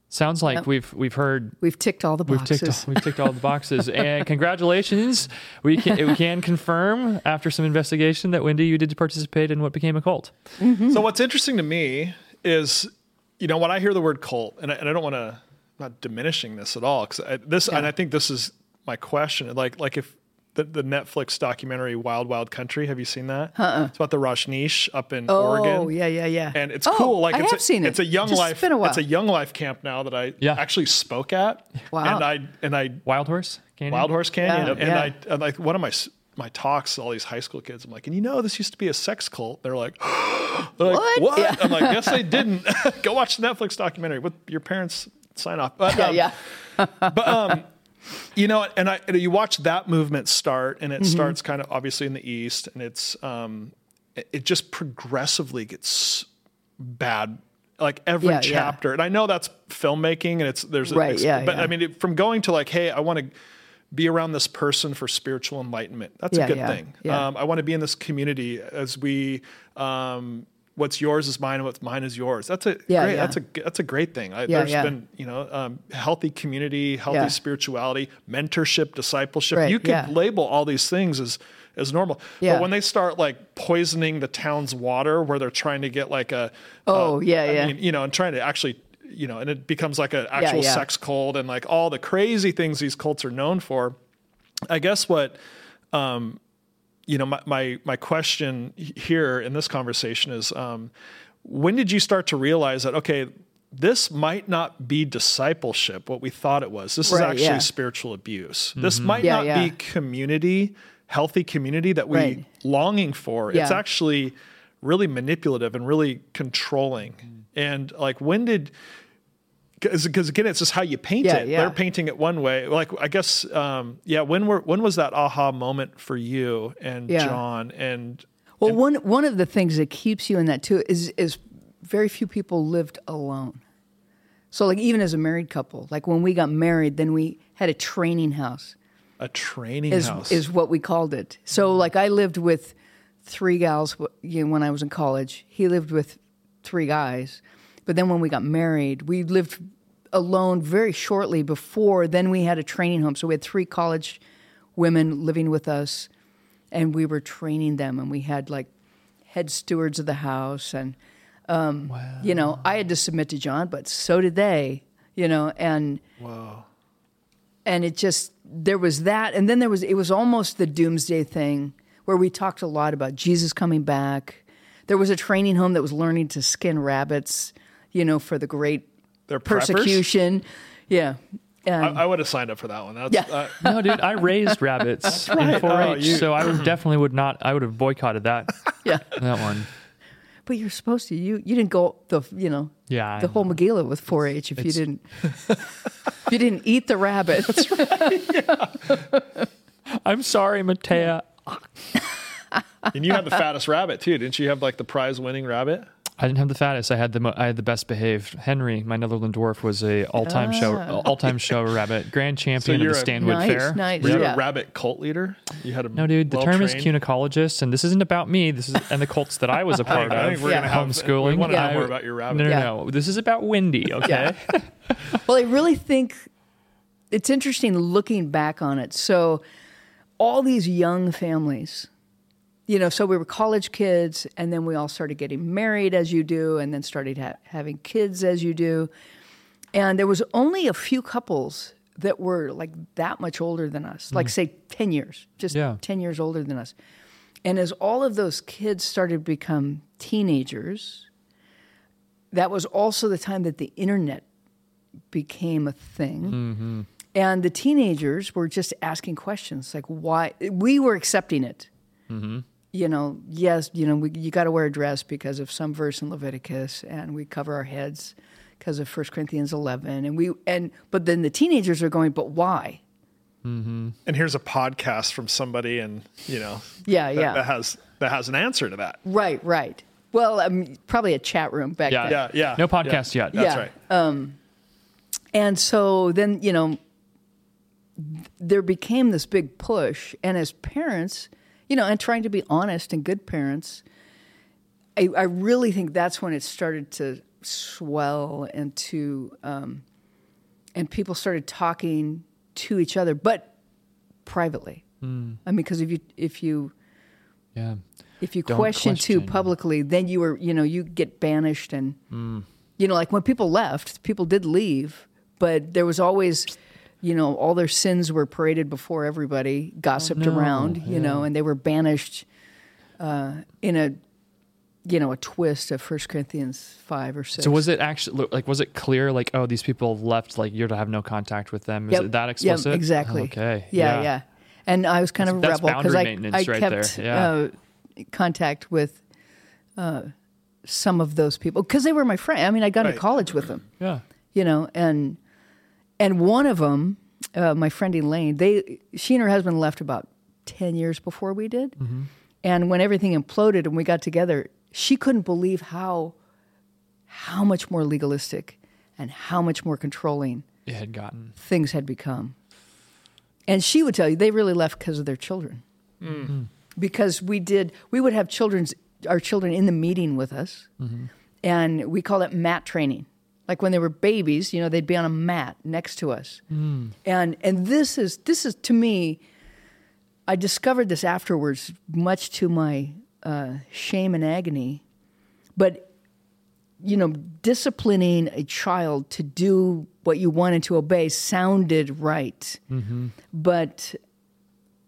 Speaker 1: Sounds like
Speaker 2: Yep.
Speaker 1: we've we've heard
Speaker 2: We've ticked all the
Speaker 1: we've
Speaker 2: boxes.
Speaker 1: ticked all, we've ticked all the boxes. and congratulations, we can we can confirm after some investigation that Wendy, you did participate in what became a cult. Mm-hmm.
Speaker 3: So what's interesting to me is, you know, when I hear the word cult, and I, and I don't want to, not diminishing this at all, because this, and I think this is my question. Like, like if the, the Netflix documentary Wild Wild Country, have you seen that? Uh-uh. It's about the Rajneesh up in
Speaker 2: oh,
Speaker 3: Oregon.
Speaker 2: Oh yeah, yeah, yeah.
Speaker 3: And it's
Speaker 2: Oh,
Speaker 3: cool. Like
Speaker 2: I
Speaker 3: it's
Speaker 2: have
Speaker 3: a,
Speaker 2: seen it.
Speaker 3: It's a young
Speaker 2: Just
Speaker 3: life.
Speaker 2: Been a while.
Speaker 3: It's a young life camp now that I
Speaker 1: Yeah.
Speaker 3: actually spoke at.
Speaker 2: Wow.
Speaker 3: And I and I
Speaker 1: Wild Horse Canyon?
Speaker 3: Wild Horse Canyon,
Speaker 2: Yeah,
Speaker 3: and
Speaker 2: yeah.
Speaker 3: I and like one of my s- my talks, all these high school kids. I'm like, and you know, this used to be a sex cult. They're like, they're like,
Speaker 2: What?
Speaker 3: what?
Speaker 2: Yeah.
Speaker 3: I'm like, yes, they didn't. Go watch the Netflix documentary with your parents. Sign off. But,
Speaker 2: yeah,
Speaker 3: um,
Speaker 2: yeah.
Speaker 3: You know, and I and you watch that movement start, and it
Speaker 2: Mm-hmm.
Speaker 3: starts kind of obviously in the east, and it's um, it, just progressively gets bad. Like every
Speaker 2: Yeah, yeah.
Speaker 3: chapter, and I know that's filmmaking, and it's there's a-
Speaker 2: Right,
Speaker 3: it's-
Speaker 2: yeah,
Speaker 3: but
Speaker 2: yeah.
Speaker 3: I mean, it, from going to like, hey, I want to be around this person for spiritual enlightenment. That's
Speaker 2: Yeah,
Speaker 3: a good
Speaker 2: yeah,
Speaker 3: thing.
Speaker 2: yeah.
Speaker 3: Um, I want to be in this community as we. Um, What's yours is mine, and what's mine is yours. That's a
Speaker 2: Yeah,
Speaker 3: great.
Speaker 2: yeah.
Speaker 3: That's a that's a great thing. I,
Speaker 2: Yeah,
Speaker 3: there's
Speaker 2: yeah.
Speaker 3: been you know um, healthy community, healthy spirituality, mentorship, discipleship.
Speaker 2: Right,
Speaker 3: you could
Speaker 2: yeah.
Speaker 3: label all these things as as normal. But when they start like poisoning the town's water, where they're trying to get like a
Speaker 2: Oh, yeah,
Speaker 3: I
Speaker 2: yeah.
Speaker 3: mean, you know, and trying to actually you know, and it becomes like an actual sex cult and like all the crazy things these cults are known for. I guess what um, you know, my, my my question here in this conversation is, um, when did you start to realize that okay, this might not be discipleship, what we thought it was. This is actually
Speaker 2: yeah.
Speaker 3: spiritual abuse. This might
Speaker 2: Yeah,
Speaker 3: not
Speaker 2: yeah.
Speaker 3: be community, healthy community that we
Speaker 2: Right.
Speaker 3: longing for. It's actually really manipulative and really controlling. And like, when did because again, it's just how you paint
Speaker 2: Yeah,
Speaker 3: it.
Speaker 2: yeah.
Speaker 3: They're painting it one way. Like I guess, um, yeah. When were when was that aha moment for you and
Speaker 2: Yeah.
Speaker 3: John? And
Speaker 2: Well, one one of the things that keeps you in that too is is very few people lived alone. So like even as a married couple, like when we got married, then we had a training house.
Speaker 3: a training
Speaker 2: Is
Speaker 3: house.
Speaker 2: is what we called it. So like I lived with three gals you know, when I was in college. He lived with three guys. But then when we got married, we lived alone very shortly before then we had a training home. So we had three college women living with us and we were training them and we had like head stewards of the house and um, you know i had to submit to john but so did they you know and
Speaker 3: wow.
Speaker 2: and it just there was that and then there was it was almost the doomsday thing where we talked a lot about jesus coming back there was a training home that was learning to skin rabbits you know for the great
Speaker 3: They're preppers?
Speaker 2: persecution yeah and
Speaker 3: I, I would have signed up for that one. That's,
Speaker 2: Yeah.
Speaker 3: uh,
Speaker 1: No, dude, I raised rabbits in 4-H,
Speaker 3: Oh, you-
Speaker 1: so I would definitely would not. I would have boycotted that
Speaker 2: yeah
Speaker 1: that one.
Speaker 2: but you're supposed to you you didn't go the you know
Speaker 1: Yeah, I
Speaker 2: the whole
Speaker 1: know.
Speaker 2: Megillah with 4-H if you didn't if you didn't eat the rabbits.
Speaker 1: I'm sorry, Matea.
Speaker 3: and you had the fattest rabbit too, didn't you? Have like the prize winning rabbit.
Speaker 1: I didn't have the fattest. I had the mo- I had the best behaved. Henry, my Netherland dwarf, was a all time show all time show rabbit, grand champion of the Stanwood
Speaker 2: Nice,
Speaker 1: Fair.
Speaker 2: nice.
Speaker 3: Were you
Speaker 2: Yeah.
Speaker 3: a rabbit cult leader? You had a
Speaker 1: No, dude. The term is cunicologist, and this isn't about me. This is and the cults that I was a part
Speaker 3: I
Speaker 1: of.
Speaker 3: think we're
Speaker 2: Yeah.
Speaker 3: gonna have
Speaker 1: homeschooling.
Speaker 3: We want to
Speaker 2: Yeah.
Speaker 3: know more about your rabbit.
Speaker 1: No, no,
Speaker 2: Yeah.
Speaker 1: no. This is about Wendy. Okay.
Speaker 2: well, I really think it's interesting looking back on it. So, all these young families, you know, so we were college kids, and then we all started getting married as you do, and then started ha- having kids as you do. And there was only a few couples that were like that much older than us, like mm. say 10 years, just
Speaker 1: Yeah.
Speaker 2: 10 years older than us. And as all of those kids started to become teenagers, that was also the time that the internet became a thing. Mm-hmm. And the teenagers were just asking questions like, why? We were accepting it. Mm-hmm. You know, yes, you know, we, you got to wear a dress because of some verse in Leviticus, and we cover our heads because of 1 Corinthians 11. And we, and, but then the teenagers are going, but why? Mm-hmm.
Speaker 3: and here's a podcast from somebody, and you know,
Speaker 2: Yeah,
Speaker 3: that,
Speaker 2: yeah.
Speaker 3: that has that has an answer to that.
Speaker 2: Right, right. Well, um, probably a chat room back
Speaker 1: Yeah.
Speaker 2: then.
Speaker 3: Yeah, yeah.
Speaker 1: No podcast
Speaker 3: yeah.
Speaker 1: yet.
Speaker 3: That's
Speaker 2: Yeah.
Speaker 3: right.
Speaker 2: Um, and so then, you know, there became this big push. And as parents, you know, and trying to be honest and good parents, I, I really think that's when it started to swell and to, um, and people started talking to each other, but privately. I mean, because if you, if you,
Speaker 1: Yeah.
Speaker 2: if you
Speaker 1: Don't
Speaker 2: question, too publicly, then you were, you know, you get banished and,
Speaker 1: Mm.
Speaker 2: you know, like when people left, people did leave, but there was always, you know, all their sins were paraded before everybody, gossiped
Speaker 1: Oh, no.
Speaker 2: around, you know, and they were banished uh, in a, you know, a twist of First Corinthians five or six.
Speaker 1: So was it actually like was it clear like oh these people left like you're to have no contact with them? Is
Speaker 2: Yep.
Speaker 1: it that
Speaker 2: Yep,
Speaker 1: explicit?
Speaker 2: exactly.
Speaker 1: Okay.
Speaker 2: Yeah, yeah. And I was kind of a rebel because I, I
Speaker 1: right
Speaker 2: kept
Speaker 1: there, yeah.
Speaker 2: uh, contact with uh, some of those people because they were my friend. I mean, I got
Speaker 3: Right.
Speaker 2: into college with them,
Speaker 1: Yeah.
Speaker 2: you know, and and one of them, uh, my friend Elaine, they she and her husband left about ten years before we did,
Speaker 1: Mm-hmm.
Speaker 2: and when everything imploded and we got together, she couldn't believe how how much more legalistic and how much more controlling
Speaker 1: It had gotten.
Speaker 2: things had become. And she would tell you they really left because of their children. Because we did, we would have children's our children in the meeting with us, and we called it mat training. Like when they were babies, you know, they'd be on a mat next to us, and and this is this is to me. I discovered this afterwards, much to my uh, shame and agony. But you know, disciplining a child to do what you wanted to obey sounded right. But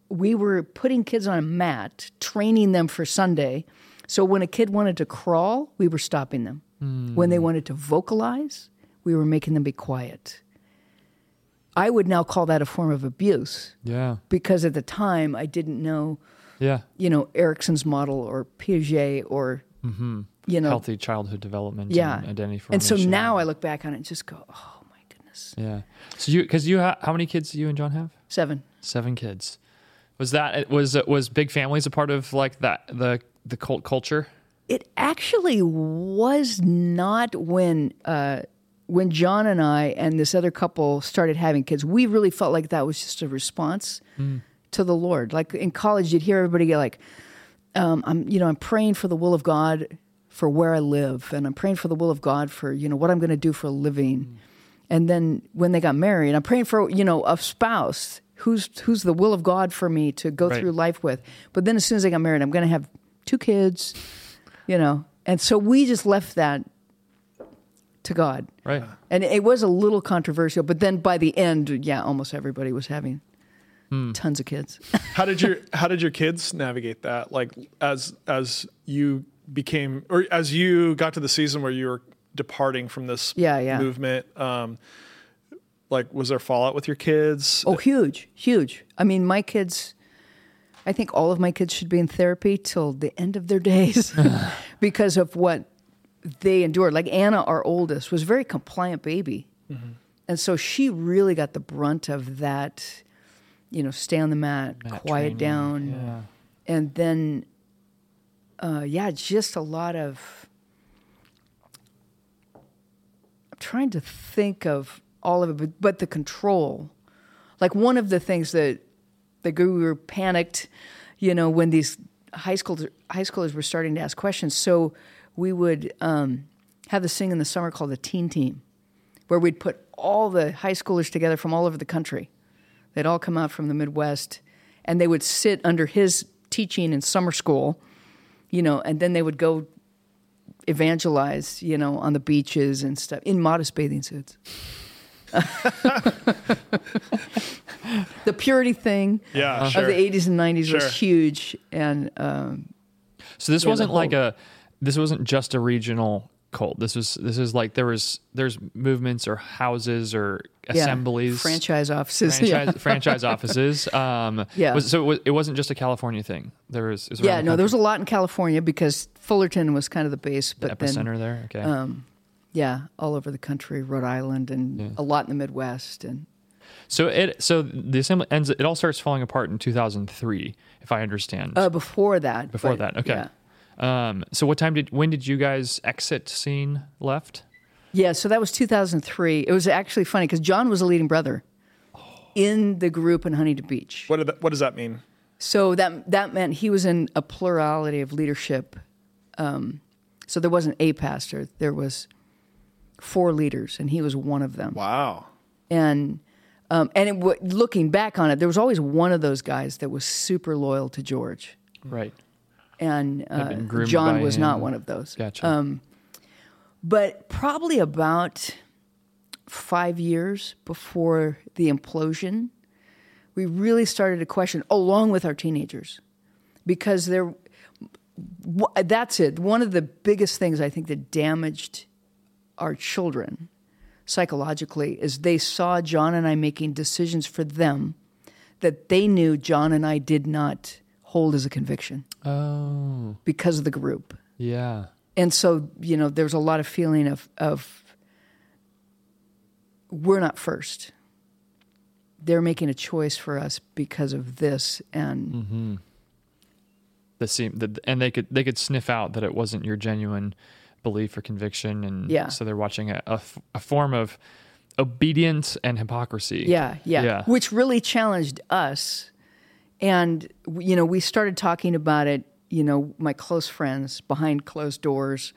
Speaker 2: we were putting kids on a mat, training them for Sunday. So when a kid wanted to crawl, we were stopping them. When they hmm. wanted to vocalize, we were making them be quiet. I would now call that a form of abuse
Speaker 1: Yeah.
Speaker 2: because at the time I didn't know,
Speaker 1: Yeah.
Speaker 2: you know, Erikson's model or Piaget or, mm-hmm. you know,
Speaker 1: Healthy childhood development.
Speaker 2: yeah.
Speaker 1: And identity
Speaker 2: and so now I look back on it and just go, oh my goodness.
Speaker 1: Yeah. So you because you ha- how many kids do you and John have?
Speaker 2: Seven.
Speaker 1: Seven kids. Was that was was big families a part of like that the the cult culture?
Speaker 2: It actually was not when uh, when John and I and this other couple started having kids. We really felt like that was just a response to the Lord. Like in college, you'd hear everybody get like, um, "I'm you know I'm praying for the will of God for where I live, and I'm praying for the will of God for you know what I'm going to do for a living." And then when they got married, I'm praying for you know a spouse who's who's the will of God for me to go
Speaker 1: Right.
Speaker 2: through life with. But then as soon as they got married, I'm going to have two kids, you know. And so we just left that to God.
Speaker 1: Right.
Speaker 2: And it was a little controversial, but then by the end, yeah, almost everybody was having tons of kids.
Speaker 3: how did your how did your kids navigate that? Like as as you became or as you got to the season where you were departing from this
Speaker 2: Yeah, yeah.
Speaker 3: movement, um, like was there fallout with your kids?
Speaker 2: Oh, huge, huge. I mean, my kids, I think all of my kids should be in therapy till the end of their days because of what they endured. Like Anna, our oldest, was a very compliant baby. And so she really got the brunt of that, you know, stay on the mat,
Speaker 1: Mat
Speaker 2: quiet
Speaker 1: training,
Speaker 2: down.
Speaker 1: Yeah.
Speaker 2: And then, uh, yeah, just a lot of. I'm trying to think of all of it, but, but the control. Like one of the things that the guru panicked, you know, when these high school high schoolers were starting to ask questions. So we would um, have this thing in the summer called the Teen Team, where we'd put all the high schoolers together from all over the country. They'd all come out from the Midwest, and they would sit under his teaching in summer school, you know, and then they would go evangelize, you know, on the beaches and stuff in modest bathing suits. the purity thing
Speaker 3: yeah, sure.
Speaker 2: of the 80s and 90s
Speaker 3: Sure.
Speaker 2: was huge, and um,
Speaker 1: So this
Speaker 2: Yeah,
Speaker 1: wasn't like a this wasn't just a regional cult. This was this is like there was there's movements or houses or
Speaker 2: yeah,
Speaker 1: assemblies
Speaker 2: franchise offices.
Speaker 1: franchise,
Speaker 2: yeah.
Speaker 1: franchise offices. Um,
Speaker 2: Yeah.
Speaker 1: Was, so it, was, it wasn't just a California thing. There was. Was
Speaker 2: Yeah,
Speaker 1: around
Speaker 2: no,
Speaker 1: the
Speaker 2: there was a lot in California because Fullerton was kind of the base, but then
Speaker 1: epicenter there. Okay.
Speaker 2: um, yeah, all over the country, Rhode Island, and
Speaker 1: Yeah.
Speaker 2: a lot in the Midwest, and
Speaker 1: So it so the assembly ends. It all starts falling apart in 2003, if I understand.
Speaker 2: Uh, before that.
Speaker 1: Before
Speaker 2: but,
Speaker 1: that, okay.
Speaker 2: Yeah.
Speaker 1: Um, so what time did when did you guys exit scene left?
Speaker 2: Yeah, so that was 2003. It was actually funny because John was a leading brother in the group in Huntington Beach.
Speaker 3: What, did that, what does that mean?
Speaker 2: So that that meant he was in a plurality of leadership. Um, so there wasn't a pastor; there was four leaders, and he was one of them.
Speaker 3: Wow.
Speaker 2: And um, and it, w- looking back on it, there was always one of those guys that was super loyal to George,
Speaker 1: Right.
Speaker 2: and uh, John
Speaker 1: by
Speaker 2: was not one of those.
Speaker 1: Gotcha.
Speaker 2: Um, but probably about five years before the implosion, we really started to question, along with our teenagers, because there. wh- That's it. One of the biggest things I think that damaged our children psychologically is they saw John and I making decisions for them that they knew John and I did not hold as a conviction
Speaker 1: oh,
Speaker 2: because of the group.
Speaker 1: Yeah.
Speaker 2: and so you know there's a lot of feeling of of we're not first. They're making a choice for us because of this and
Speaker 1: mm-hmm. the seem that, and they could they could sniff out that it wasn't your genuine belief or conviction, and
Speaker 2: Yeah.
Speaker 1: so they're watching a, a f- a form of obedience and hypocrisy.
Speaker 2: yeah, yeah.
Speaker 1: Yeah.
Speaker 2: which really challenged us. And you know we started talking about it you know my close friends behind closed doors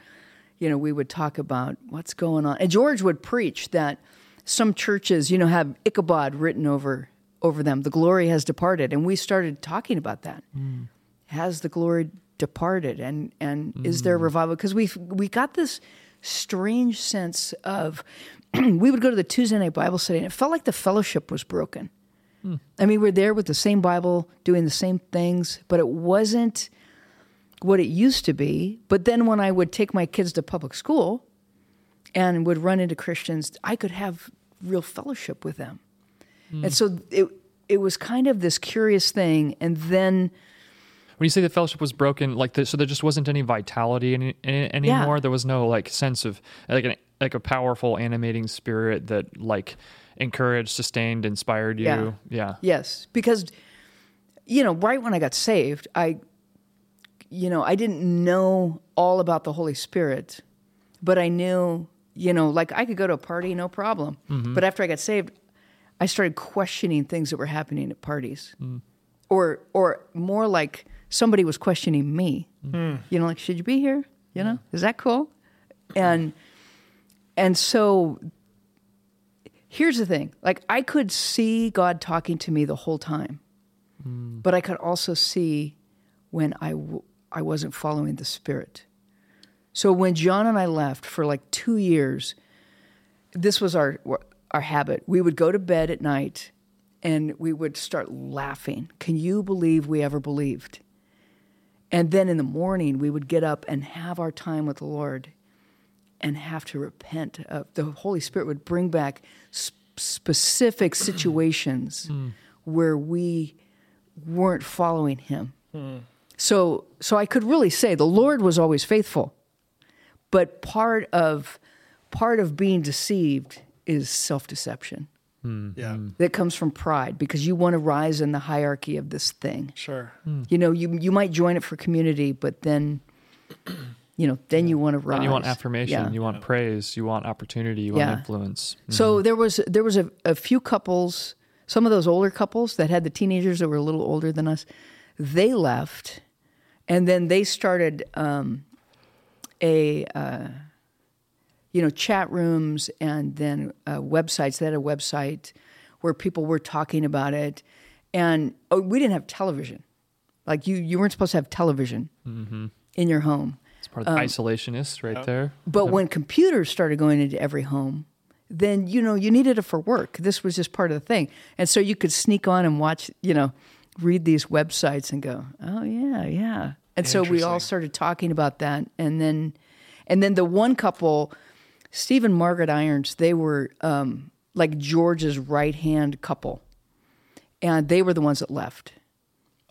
Speaker 2: you know we would talk about what's going on. And george would preach that some churches you know have ichabod written over over them. The glory has departed. And we started talking about that. Mm. Has the glory departed and and is there mm. revival because we we got this strange sense of we would go to the Tuesday night Bible study and it felt like the fellowship was broken. Hmm. I mean, we're there with the same Bible, doing the same things, but it wasn't what it used to be. But then when I would take my kids to public school and would run into Christians, I could have real fellowship with them. Hmm. And so it it was kind of this curious thing. And then
Speaker 1: When you say the fellowship was broken, like the, so, there just wasn't any vitality any, any, anymore. There was no like sense of like an like a powerful animating spirit that like encouraged, sustained, inspired you.
Speaker 2: Yeah.
Speaker 1: yeah.
Speaker 2: Yes, because you know, right when I got saved, I you know, I didn't know all about the Holy Spirit, but I knew, you know, like I could go to a party no problem. Mm-hmm. But after I got saved, I started questioning things that were happening at parties. Mm. Or or more like somebody was questioning me. Hmm. You know, like should you be here? You know? Is that cool? And and so here's the thing like i could see god talking to me the whole time hmm. but i could also see when I w- I wasn't following the spirit so when john and i left for like two years this was our our habit we would go to bed at night and we would start laughing can you believe we ever believed and then in the morning we would get up and have our time with the lord and have to repent. Uh, the Holy Spirit would bring back sp- specific situations where we weren't following Him. So, so I could really say the Lord was always faithful, but part of part of being deceived is self deception
Speaker 3: Yeah.
Speaker 2: that comes from pride because you want to rise in the hierarchy of this thing.
Speaker 3: Sure.
Speaker 2: You know, you you might join it for community, but then. You know, then you want to rise.
Speaker 1: And you want affirmation,
Speaker 2: Yeah.
Speaker 1: you want praise, you want opportunity, you
Speaker 2: Yeah.
Speaker 1: want influence.
Speaker 2: So there was there was a, a few couples, some of those older couples that had the teenagers that were a little older than us. They left, and then they started um, a uh, you know chat rooms and then uh, websites. They had a website where people were talking about it, and oh, we didn't have television. Like you, you weren't supposed to have television in your home.
Speaker 1: It's part of the isolationists right there.
Speaker 2: But when computers started going into every home, then you know you needed it for work. This was just part of the thing, and so you could sneak on and watch, you know, read these websites and go, "Oh yeah, yeah." And so we all started talking about that, and then, and then the one couple, Steve and Margaret Irons, they were um, like George's right hand couple, and they were the ones that left,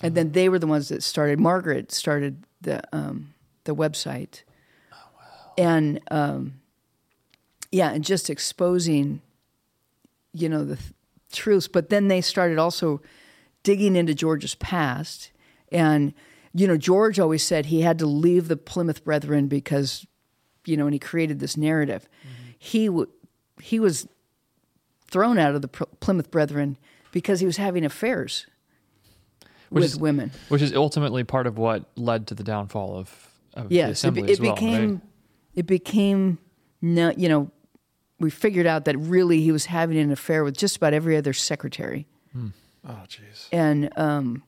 Speaker 2: and then they were the ones that started. Margaret started the um, the website, and um, yeah, and just exposing, you know, the truths. But then they started also digging into George's past. And, you know, George always said he had to leave the Plymouth Brethren because, you know, and he created this narrative. He, w- he was thrown out of the Pr- Plymouth Brethren because he was having affairs
Speaker 1: Which
Speaker 2: with
Speaker 1: is-
Speaker 2: women.
Speaker 1: which is ultimately part of what led to the downfall of, of the
Speaker 2: Yes, it,
Speaker 1: assembly
Speaker 2: be-
Speaker 1: as
Speaker 2: it
Speaker 1: well.
Speaker 2: became
Speaker 1: right?
Speaker 2: it became no, you know, we figured out that really he was having an affair with just about every other secretary.
Speaker 3: Oh, jeez.
Speaker 2: and um,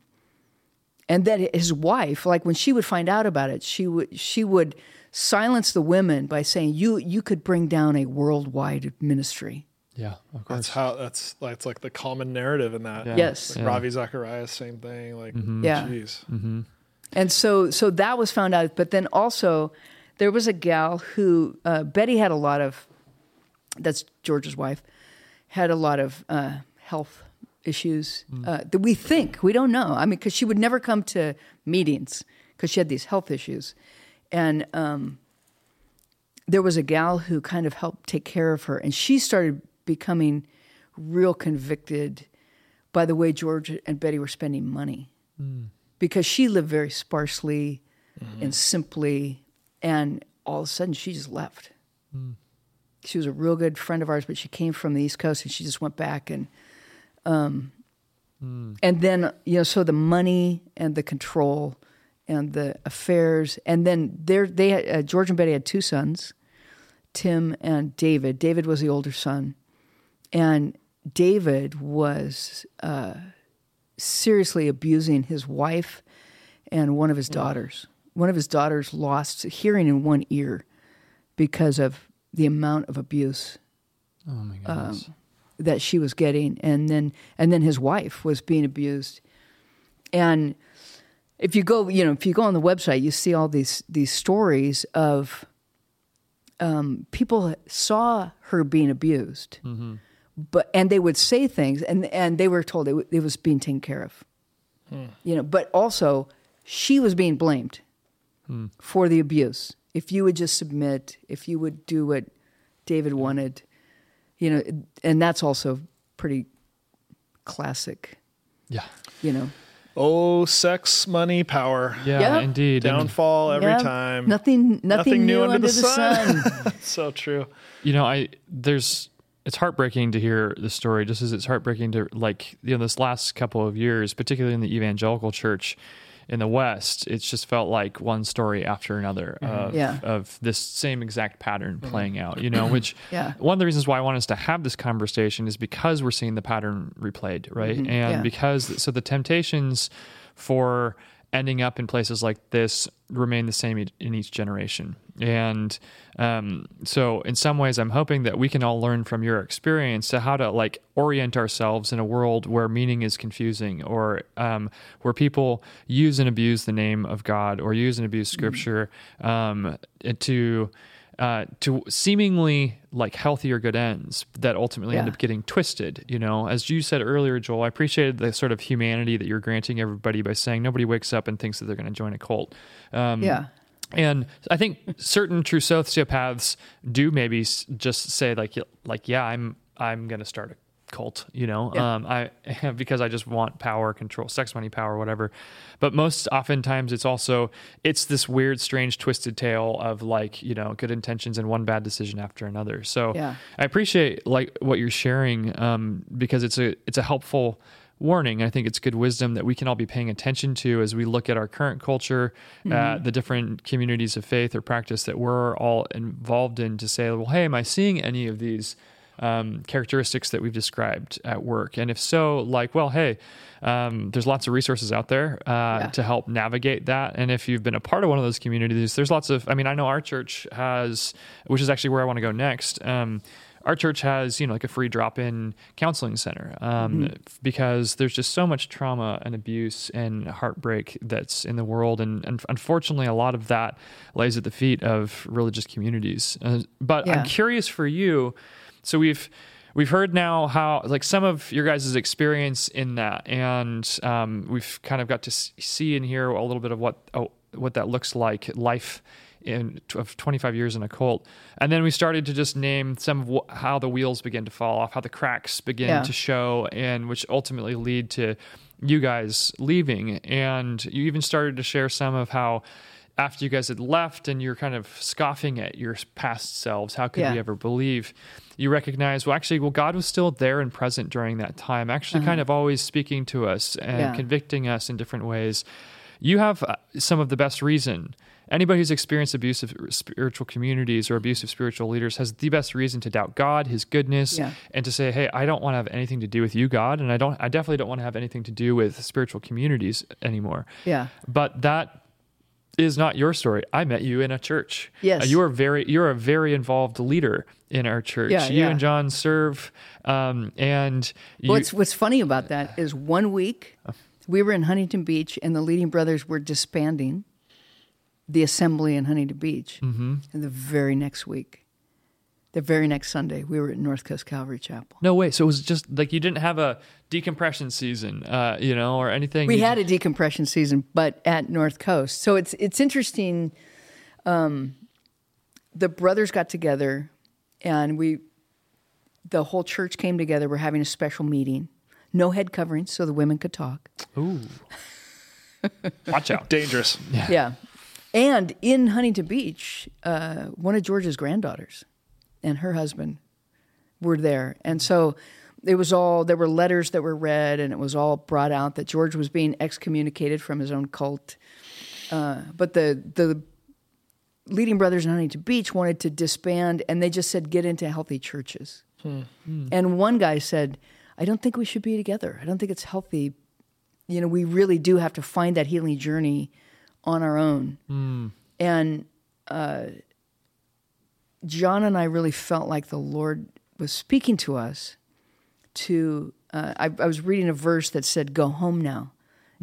Speaker 2: and that his wife, like when she would find out about it, she would she would silence the women by saying, "You you could bring down a worldwide ministry."
Speaker 1: Yeah, of course.
Speaker 3: That's how. That's that's like the common narrative in that.
Speaker 1: Yeah.
Speaker 2: Yes.
Speaker 3: Like
Speaker 1: Yeah.
Speaker 3: Ravi Zacharias, same thing. Like,
Speaker 2: Yeah.
Speaker 3: jeez.
Speaker 2: And so so that was found out, but then also there was a gal who uh, Betty had a lot of. That's George's wife, had a lot of uh, health issues uh, that we think we don't know. I mean, because she would never come to meetings because she had these health issues, and um, there was a gal who kind of helped take care of her, and she started becoming real convicted by the way George and Betty were spending money. Because she lived very sparsely and simply, and all of a sudden she just left. She was a real good friend of ours, but she came from the East Coast and she just went back and, um, and then you know, so the money and the control and the affairs, and then there they had, uh, George and Betty had two sons, Tim and David. David was the older son, and David was uh, seriously abusing his wife and one of his daughters. One of his daughters lost hearing in one ear because of the amount of abuse
Speaker 1: oh my goodness.
Speaker 2: that she was getting and then and then his wife was being abused and if you go you know if you go on the website you see all these these stories of um, people saw her being abused mm-hmm. but and they would say things and and they were told it, w- it was being taken care of. Hmm. You know but also she was being blamed hmm. for the abuse. If you would just submit if you would do what david wanted you know and that's also pretty classic.
Speaker 1: Yeah.
Speaker 2: you know
Speaker 3: Oh, sex, money, power.
Speaker 1: Yeah,
Speaker 2: Yep.
Speaker 1: indeed.
Speaker 3: Downfall every
Speaker 2: Yeah,
Speaker 3: time.
Speaker 2: nothing nothing, new, under, the, sun,
Speaker 3: so true.
Speaker 1: you know, I there's it's heartbreaking to hear the story, just as it's heartbreaking to like you know this last couple of years, particularly in the evangelical church in the West, it's just felt like one story after another mm-hmm. of,
Speaker 2: Yeah.
Speaker 1: of this same exact pattern mm-hmm. playing out. You know, which
Speaker 2: Yeah.
Speaker 1: one of the reasons why I want us to have this conversation is because we're seeing the pattern replayed, right? Mm-hmm. And
Speaker 2: Yeah.
Speaker 1: because so the temptations for ending up in places like this remain the same in each generation. And um, so, in some ways, I'm hoping that we can all learn from your experience to how to like orient ourselves in a world where meaning is confusing, or um, where people use and abuse the name of God, or use and abuse Scripture um, to uh, to seemingly like healthy or good ends that ultimately end up getting twisted. You know, as you said earlier, Joel, I appreciated the sort of humanity that you're granting everybody by saying nobody wakes up and thinks that they're going to join a cult. Um,
Speaker 2: yeah
Speaker 1: and I think certain true sociopaths do maybe just say like, like, yeah, I'm, I'm going to start a cult, you know,
Speaker 2: Yeah.
Speaker 1: um, I, because I just want power, control, sex, money, power, whatever. But most oftentimes it's also, it's this weird, strange, twisted tale of like, you know, good intentions and one bad decision after another. So
Speaker 2: Yeah.
Speaker 1: I appreciate like what you're sharing, um, because it's a, it's a helpful, warning. I think it's good wisdom that we can all be paying attention to as we look at our current culture, uh, the different communities of faith or practice that we're all involved in to say, well, hey, am I seeing any of these um, characteristics that we've described at work? And if so, like, well, hey, um, there's lots of resources out there uh,
Speaker 2: Yeah.
Speaker 1: to help navigate that. And if you've been a part of one of those communities, there's lots of, I mean, I know our church has, which is actually where I want to go next. Um, our church has you know like a free drop-in counseling center um, f- because there's just so much trauma and abuse and heartbreak that's in the world and, and unfortunately a lot of that lays at the feet of religious communities uh, but
Speaker 2: Yeah.
Speaker 1: i'm curious for you so we've we've heard now how like some of your guys' experience in that and um, we've kind of got to see and hear a little bit of what oh, what that looks like life in of 25 years in a cult. And then we started to just name some of wh- how the wheels begin to fall off, how the cracks begin
Speaker 2: Yeah.
Speaker 1: to show, and which ultimately lead to you guys leaving. And you even started to share some of how after you guys had left and you're kind of scoffing at your past selves, how could
Speaker 2: Yeah.
Speaker 1: we ever believe? You recognize, well, actually, well, God was still there and present during that time, actually, kind of always speaking to us and
Speaker 2: Uh-huh. Yeah.
Speaker 1: convicting us in different ways. You have uh, some of the best reason. Anybody who's experienced abusive spiritual communities or abusive spiritual leaders has the best reason to doubt God, His goodness,
Speaker 2: Yeah.
Speaker 1: and to say, "Hey, I don't want to have anything to do with you, God, and I don't. I definitely don't want to have anything to do with spiritual communities anymore."
Speaker 2: Yeah.
Speaker 1: But that is not your story. I met you in a church.
Speaker 2: Yes.
Speaker 1: Uh, you are very you're a very involved leader in our church.
Speaker 2: Yeah,
Speaker 1: you
Speaker 2: yeah.
Speaker 1: and John serve um, and you,
Speaker 2: What's what's funny about that is one week we were in Huntington Beach and the Leading Brothers were disbanding the assembly in Huntington Beach. Mm-hmm. And the very next week, the very next Sunday, we were at North Coast Calvary Chapel.
Speaker 1: No way. So it was just like you didn't have a decompression season, uh, you know, or anything.
Speaker 2: We
Speaker 1: You-
Speaker 2: had a decompression season, but at North Coast. So it's it's interesting. Um, the brothers got together, and we, the whole church came together. We're having a special meeting. No head coverings, so the women could talk.
Speaker 1: Ooh. Watch out.
Speaker 3: Dangerous.
Speaker 2: Yeah. And in Huntington Beach, uh, one of George's granddaughters and her husband were there. And so it was all, there were letters that were read, and it was all brought out that George was being excommunicated from his own cult. Uh, but the, the leading brothers in Huntington Beach wanted to disband, and they just said, get into healthy churches. And one guy said, I don't think we should be together. I don't think it's healthy. You know, we really do have to find that healing journey on our own. And uh, John and I really felt like the Lord was speaking to us. To uh, I, I was reading a verse that said, "Go home now,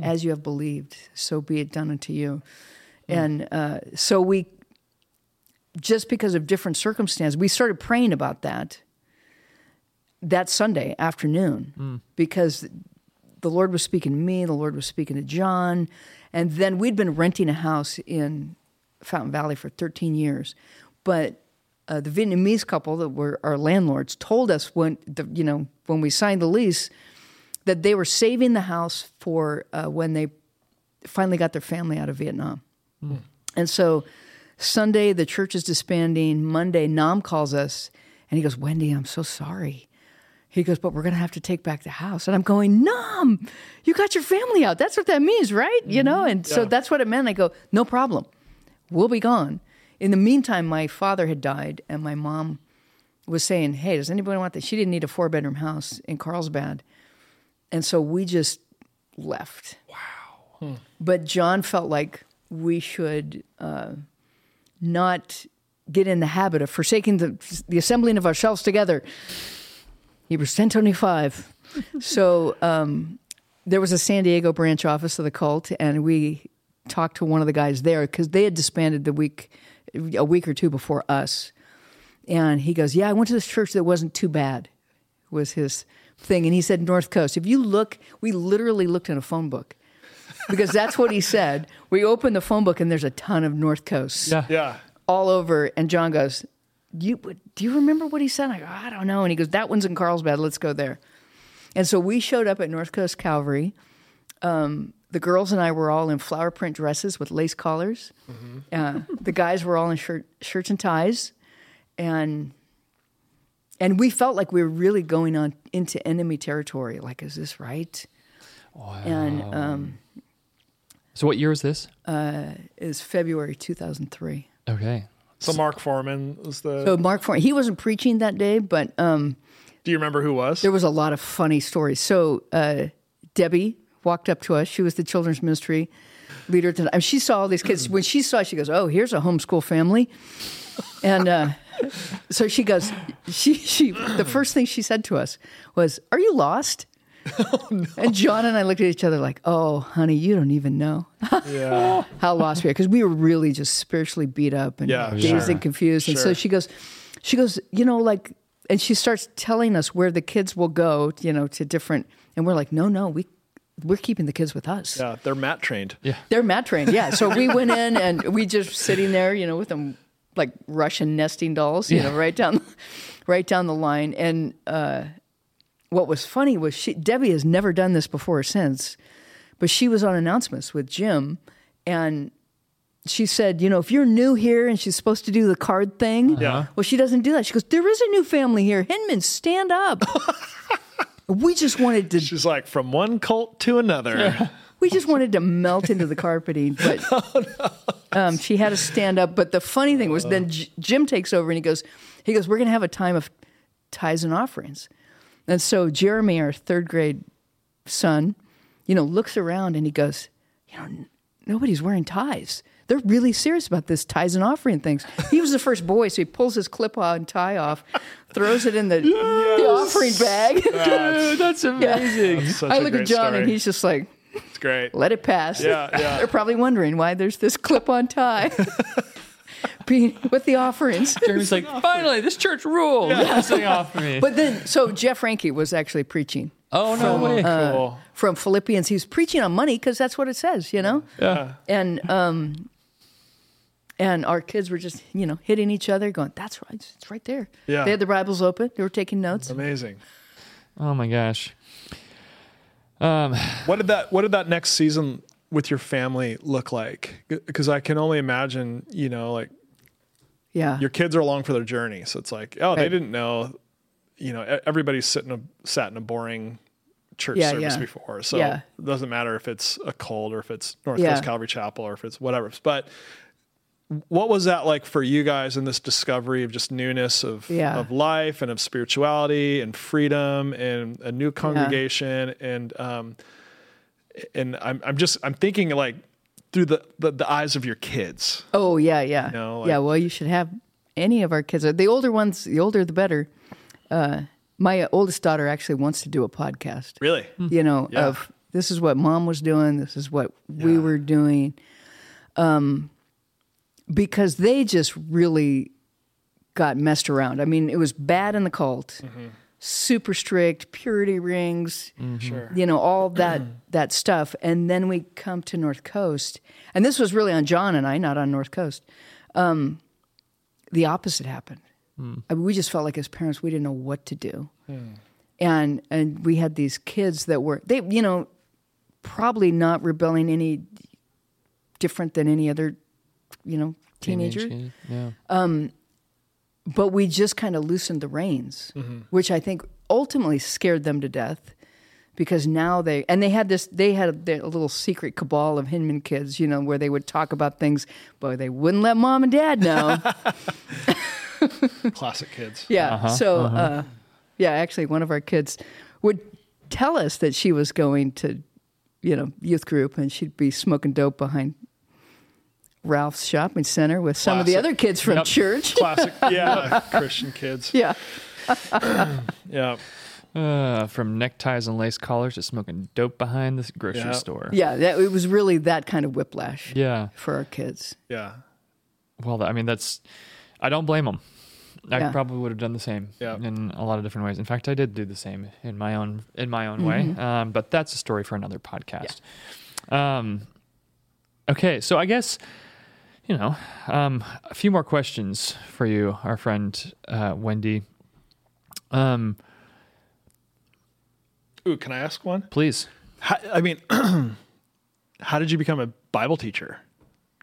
Speaker 2: as you have believed, so be it done unto you." And uh, so we, just because of different circumstances, we started praying about that. That Sunday afternoon, because the Lord was speaking to me, the Lord was speaking to John, and then we'd been renting a house in Fountain Valley for 13 years, but uh, the Vietnamese couple that were our landlords told us when the, you know when we signed the lease that they were saving the house for uh, when they finally got their family out of Vietnam, and so Sunday the church is disbanding. Monday Nam calls us and he goes, "Wendy, I'm so sorry." He goes, but we're going to have to take back the house. And I'm going, Nam, you got your family out. That's what that means, right? You know? And so that's what it meant. I go, no problem. We'll be gone. In the meantime, my father had died, and my mom was saying, hey, does anybody want this? She didn't need a four bedroom house in Carlsbad. And so we just left. Wow. But John felt like we should uh, not get in the habit of forsaking the, the assembling of ourselves together. He Hebrews 1025. so um, there was a San Diego branch office of the cult, and we talked to one of the guys there because they had disbanded the week, a week or two before us. And he goes, "Yeah, I went to this church that wasn't too bad." Was his thing, and he said North Coast. If you look, we literally looked in a phone book because that's what he said. We opened the phone book, and there's a ton of North Coasts
Speaker 1: Yeah.
Speaker 3: Yeah.
Speaker 2: all over. And John goes, "You do you remember what he said?" I go, "I don't know." And he goes, "That one's in Carlsbad. Let's go there." And so we showed up at North Coast Calvary. Um, the girls and I were all in flower print dresses with lace collars. Uh, the guys were all in shirt, shirts and ties, and and we felt like we were really going on into enemy territory. Like, is this right? And um,
Speaker 1: So what year is this?
Speaker 2: is February two thousand three.
Speaker 1: Okay.
Speaker 3: So Mark Foreman was the.
Speaker 2: So Mark, For- he wasn't preaching that day, but. Um,
Speaker 3: do you remember who was?
Speaker 2: There was a lot of funny stories. So uh, Debbie walked up to us. She was the children's ministry leader at the time. She saw all these kids. When she saw, it, she goes, "Oh, here's a homeschool family," and uh, so she goes. She she. The first thing she said to us was, "Are you lost?" And John and I looked at each other like, "Oh, honey, you don't even know
Speaker 3: yeah.
Speaker 2: how lost we are," because we were really just spiritually beat up and
Speaker 3: Yeah,
Speaker 2: dazed
Speaker 3: sure.
Speaker 2: and confused. And so she goes, she goes, you know, like, and she starts telling us where the kids will go, you know, to different, and we're like, no, no, we, we're keeping the kids with us.
Speaker 3: Yeah, they're mat trained.
Speaker 1: Yeah.
Speaker 2: They're mat trained, yeah. So we went in and we just sitting there, you know, with them like Russian nesting dolls, you know, right down, right down the line. And uh, what was funny was she Debbie has never done this before or since, but she was on announcements with Jim, and she said, you know, if you're new here and she's supposed to do the card thing,
Speaker 3: Yeah.
Speaker 2: well, she doesn't do that. She goes, there is a new family here. Hinman, stand up. we just wanted to
Speaker 3: She's like from one cult to another.
Speaker 2: we just wanted to melt into the carpeting, but um, she had to stand up. But the funny thing was, then J- Jim takes over and he goes, he goes, we're going to have a time of tithes and offerings. And so Jeremy, our third grade son, you know, looks around and he goes, you know, n- nobody's wearing ties. They're really serious about this tithes and offering things. He was the first boy, so he pulls his clip-on tie off, throws it in the, the offering bag.
Speaker 1: Dude, that's amazing.
Speaker 3: Such
Speaker 2: I
Speaker 3: a
Speaker 2: look at John
Speaker 3: story.
Speaker 2: and he's just like,
Speaker 3: it's great.
Speaker 2: let it pass.
Speaker 3: Yeah, yeah.
Speaker 2: They're probably wondering why there's this clip-on tie Be- with the offerings.
Speaker 1: Jeremy's like, finally, this church rules. This thing off me.
Speaker 2: But then, so Jeff Ranke was actually preaching
Speaker 1: oh no way.
Speaker 3: cool.
Speaker 2: from Philippians. He was preaching on money because that's what it says, you know.
Speaker 1: yeah.
Speaker 2: And um, and our kids were just, you know, hitting each other, going, "That's right, it's right there."
Speaker 3: Yeah.
Speaker 2: They had the Bibles open. They were taking notes.
Speaker 3: Amazing.
Speaker 1: Oh my gosh. Um,
Speaker 3: What did that What did that next season with your family look like? Because I can only imagine, you know, like
Speaker 2: Yeah.
Speaker 3: your kids are along for their journey, so it's like, oh, they didn't know, you know, e- everybody's sitting a, sat in a boring church
Speaker 2: Yeah,
Speaker 3: service
Speaker 2: yeah.
Speaker 3: before, so
Speaker 2: Yeah.
Speaker 3: it doesn't matter if it's a cult or if it's North
Speaker 2: Yeah.
Speaker 3: Coast Calvary Chapel or if it's whatever. But what was that like for you guys in this discovery of just newness of
Speaker 2: Yeah.
Speaker 3: of life and of spirituality and freedom and a new congregation and um and I'm I'm just I'm thinking like through the the, the eyes of your kids.
Speaker 2: Oh yeah, yeah,
Speaker 3: know,
Speaker 2: yeah. Well, you should have any of our kids. The older ones, the older the better. Uh, my oldest daughter actually wants to do a podcast.
Speaker 3: Really?
Speaker 2: You know,
Speaker 3: Yeah.
Speaker 2: of this is what mom was doing. This is what we were doing. Um, because they just really got messed around. I mean, it was bad in the cult, mm-hmm. super strict, purity rings, mm-hmm.
Speaker 3: Sure.
Speaker 2: you know, all that that stuff. And then we come to North Coast, and this was really on John and I, not on North Coast. Um, the opposite happened. Mm. I mean, we just felt like as parents, we didn't know what to do, hmm. and and we had these kids that were they, you know, probably not rebelling any different than any other, you know, teenager
Speaker 1: Teenage kid, Yeah.
Speaker 2: Um, but we just kind of loosened the reins, mm-hmm. which I think ultimately scared them to death because now they and they had this they had a, a little secret cabal of Hinman kids, you know, where they would talk about things, but they wouldn't let mom and dad know.
Speaker 3: Classic kids.
Speaker 2: yeah, uh-huh, so uh, uh-huh. yeah, actually, one of our kids would tell us that she was going to, you know, youth group and she'd be smoking dope behind. Ralph's shopping center with some of the other kids from
Speaker 1: Yep.
Speaker 2: church.
Speaker 3: Classic. Yeah. Christian kids.
Speaker 2: Yeah.
Speaker 3: Yeah.
Speaker 1: Uh, from neckties and lace collars to smoking dope behind the grocery
Speaker 3: Yeah.
Speaker 1: store.
Speaker 2: Yeah, that, it was really that kind of whiplash
Speaker 1: Yeah.
Speaker 2: for our kids.
Speaker 3: Yeah.
Speaker 1: Well, I mean, that's. I don't blame them. I
Speaker 2: Yeah.
Speaker 1: probably would have done the same
Speaker 3: Yeah.
Speaker 1: in a lot of different ways. In fact, I did do the same in my own in my own way. Um, but that's a story for another podcast. Um, okay, so I guess you know um, a few more questions for you, our friend uh, Wendy. Um,
Speaker 3: Ooh, can I ask one?
Speaker 1: please.
Speaker 3: How, I mean, how did you become a Bible teacher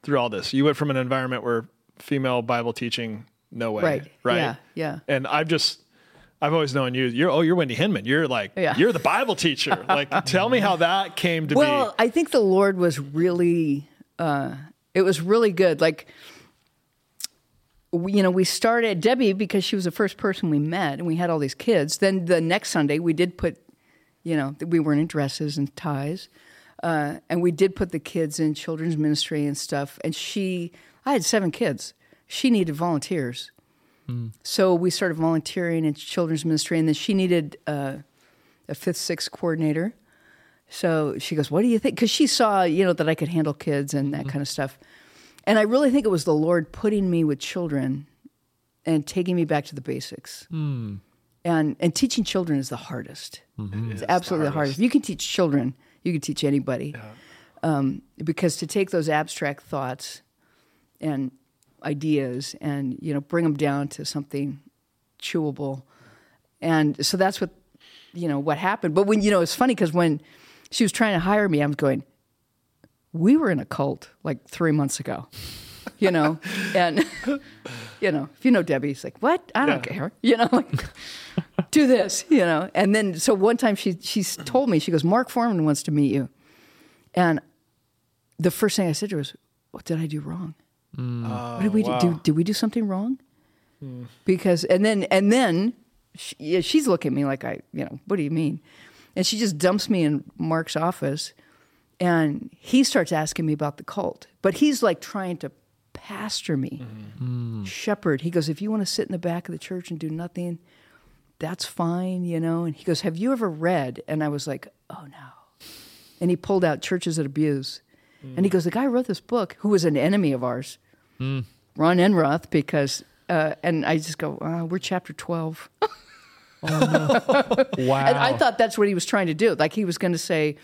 Speaker 3: through all this? You went from an environment where female Bible teaching, no way,
Speaker 2: Right.
Speaker 3: Right.
Speaker 2: Yeah. Yeah.
Speaker 3: And I've just, I've always known you. You're oh, you're Wendy Hinman. You're like,
Speaker 2: Yeah.
Speaker 3: you're the Bible teacher. like, tell me how that came to
Speaker 2: Well,
Speaker 3: be.
Speaker 2: Well, I think the Lord was really, uh, it was really good. Like, we, you know, we started Debbie because she was the first person we met, and we had all these kids. Then the next Sunday, we did put, you know, we weren't in dresses and ties, uh, and we did put the kids in children's ministry and stuff. And she, I had seven kids. She needed volunteers, so we started volunteering in children's ministry, and then she needed uh, a fifth, sixth coordinator. So she goes, "What do you think?" Because she saw, you know, that I could handle kids and that mm-hmm. kind of stuff. And I really think it was the Lord putting me with children and taking me back to the basics. Hmm. And and teaching children is the hardest. Mm-hmm. It's absolutely the hardest. If you can teach children, You can teach anybody. Um, because to take those abstract thoughts and ideas and you know bring them down to something chewable, and so that's what you know what happened. But when you know it's funny because when she was trying to hire me, I was going, we were in a cult like three months ago, you know, and you know if you know Debbie, it's like what I don't
Speaker 3: Yeah.
Speaker 2: care, you know, like do this, you know. And then so one time she she told me she goes, Mark Foreman wants to meet you, and the first thing I said to her was, "What did I do wrong? Mm. what did we oh,
Speaker 3: wow.
Speaker 2: do? Did we do something wrong?" Hmm. Because and then and then she, she's looking at me like I, you know, what do you mean? And she just dumps me in Mark's office, and he starts asking me about the cult, but he's like trying to pastor me, shepherd. He goes, if you want to sit in the back of the church and do nothing, that's fine, you know. And he goes, have you ever read? And I was like, oh no. And he pulled out churches that abuse, and he goes, the guy who wrote this book, who was an enemy of ours, Ron Enroth, because. Uh, and I just go, uh, we're chapter 12.
Speaker 1: Wow.
Speaker 2: And I thought that's what he was trying to do. Like he was going to say,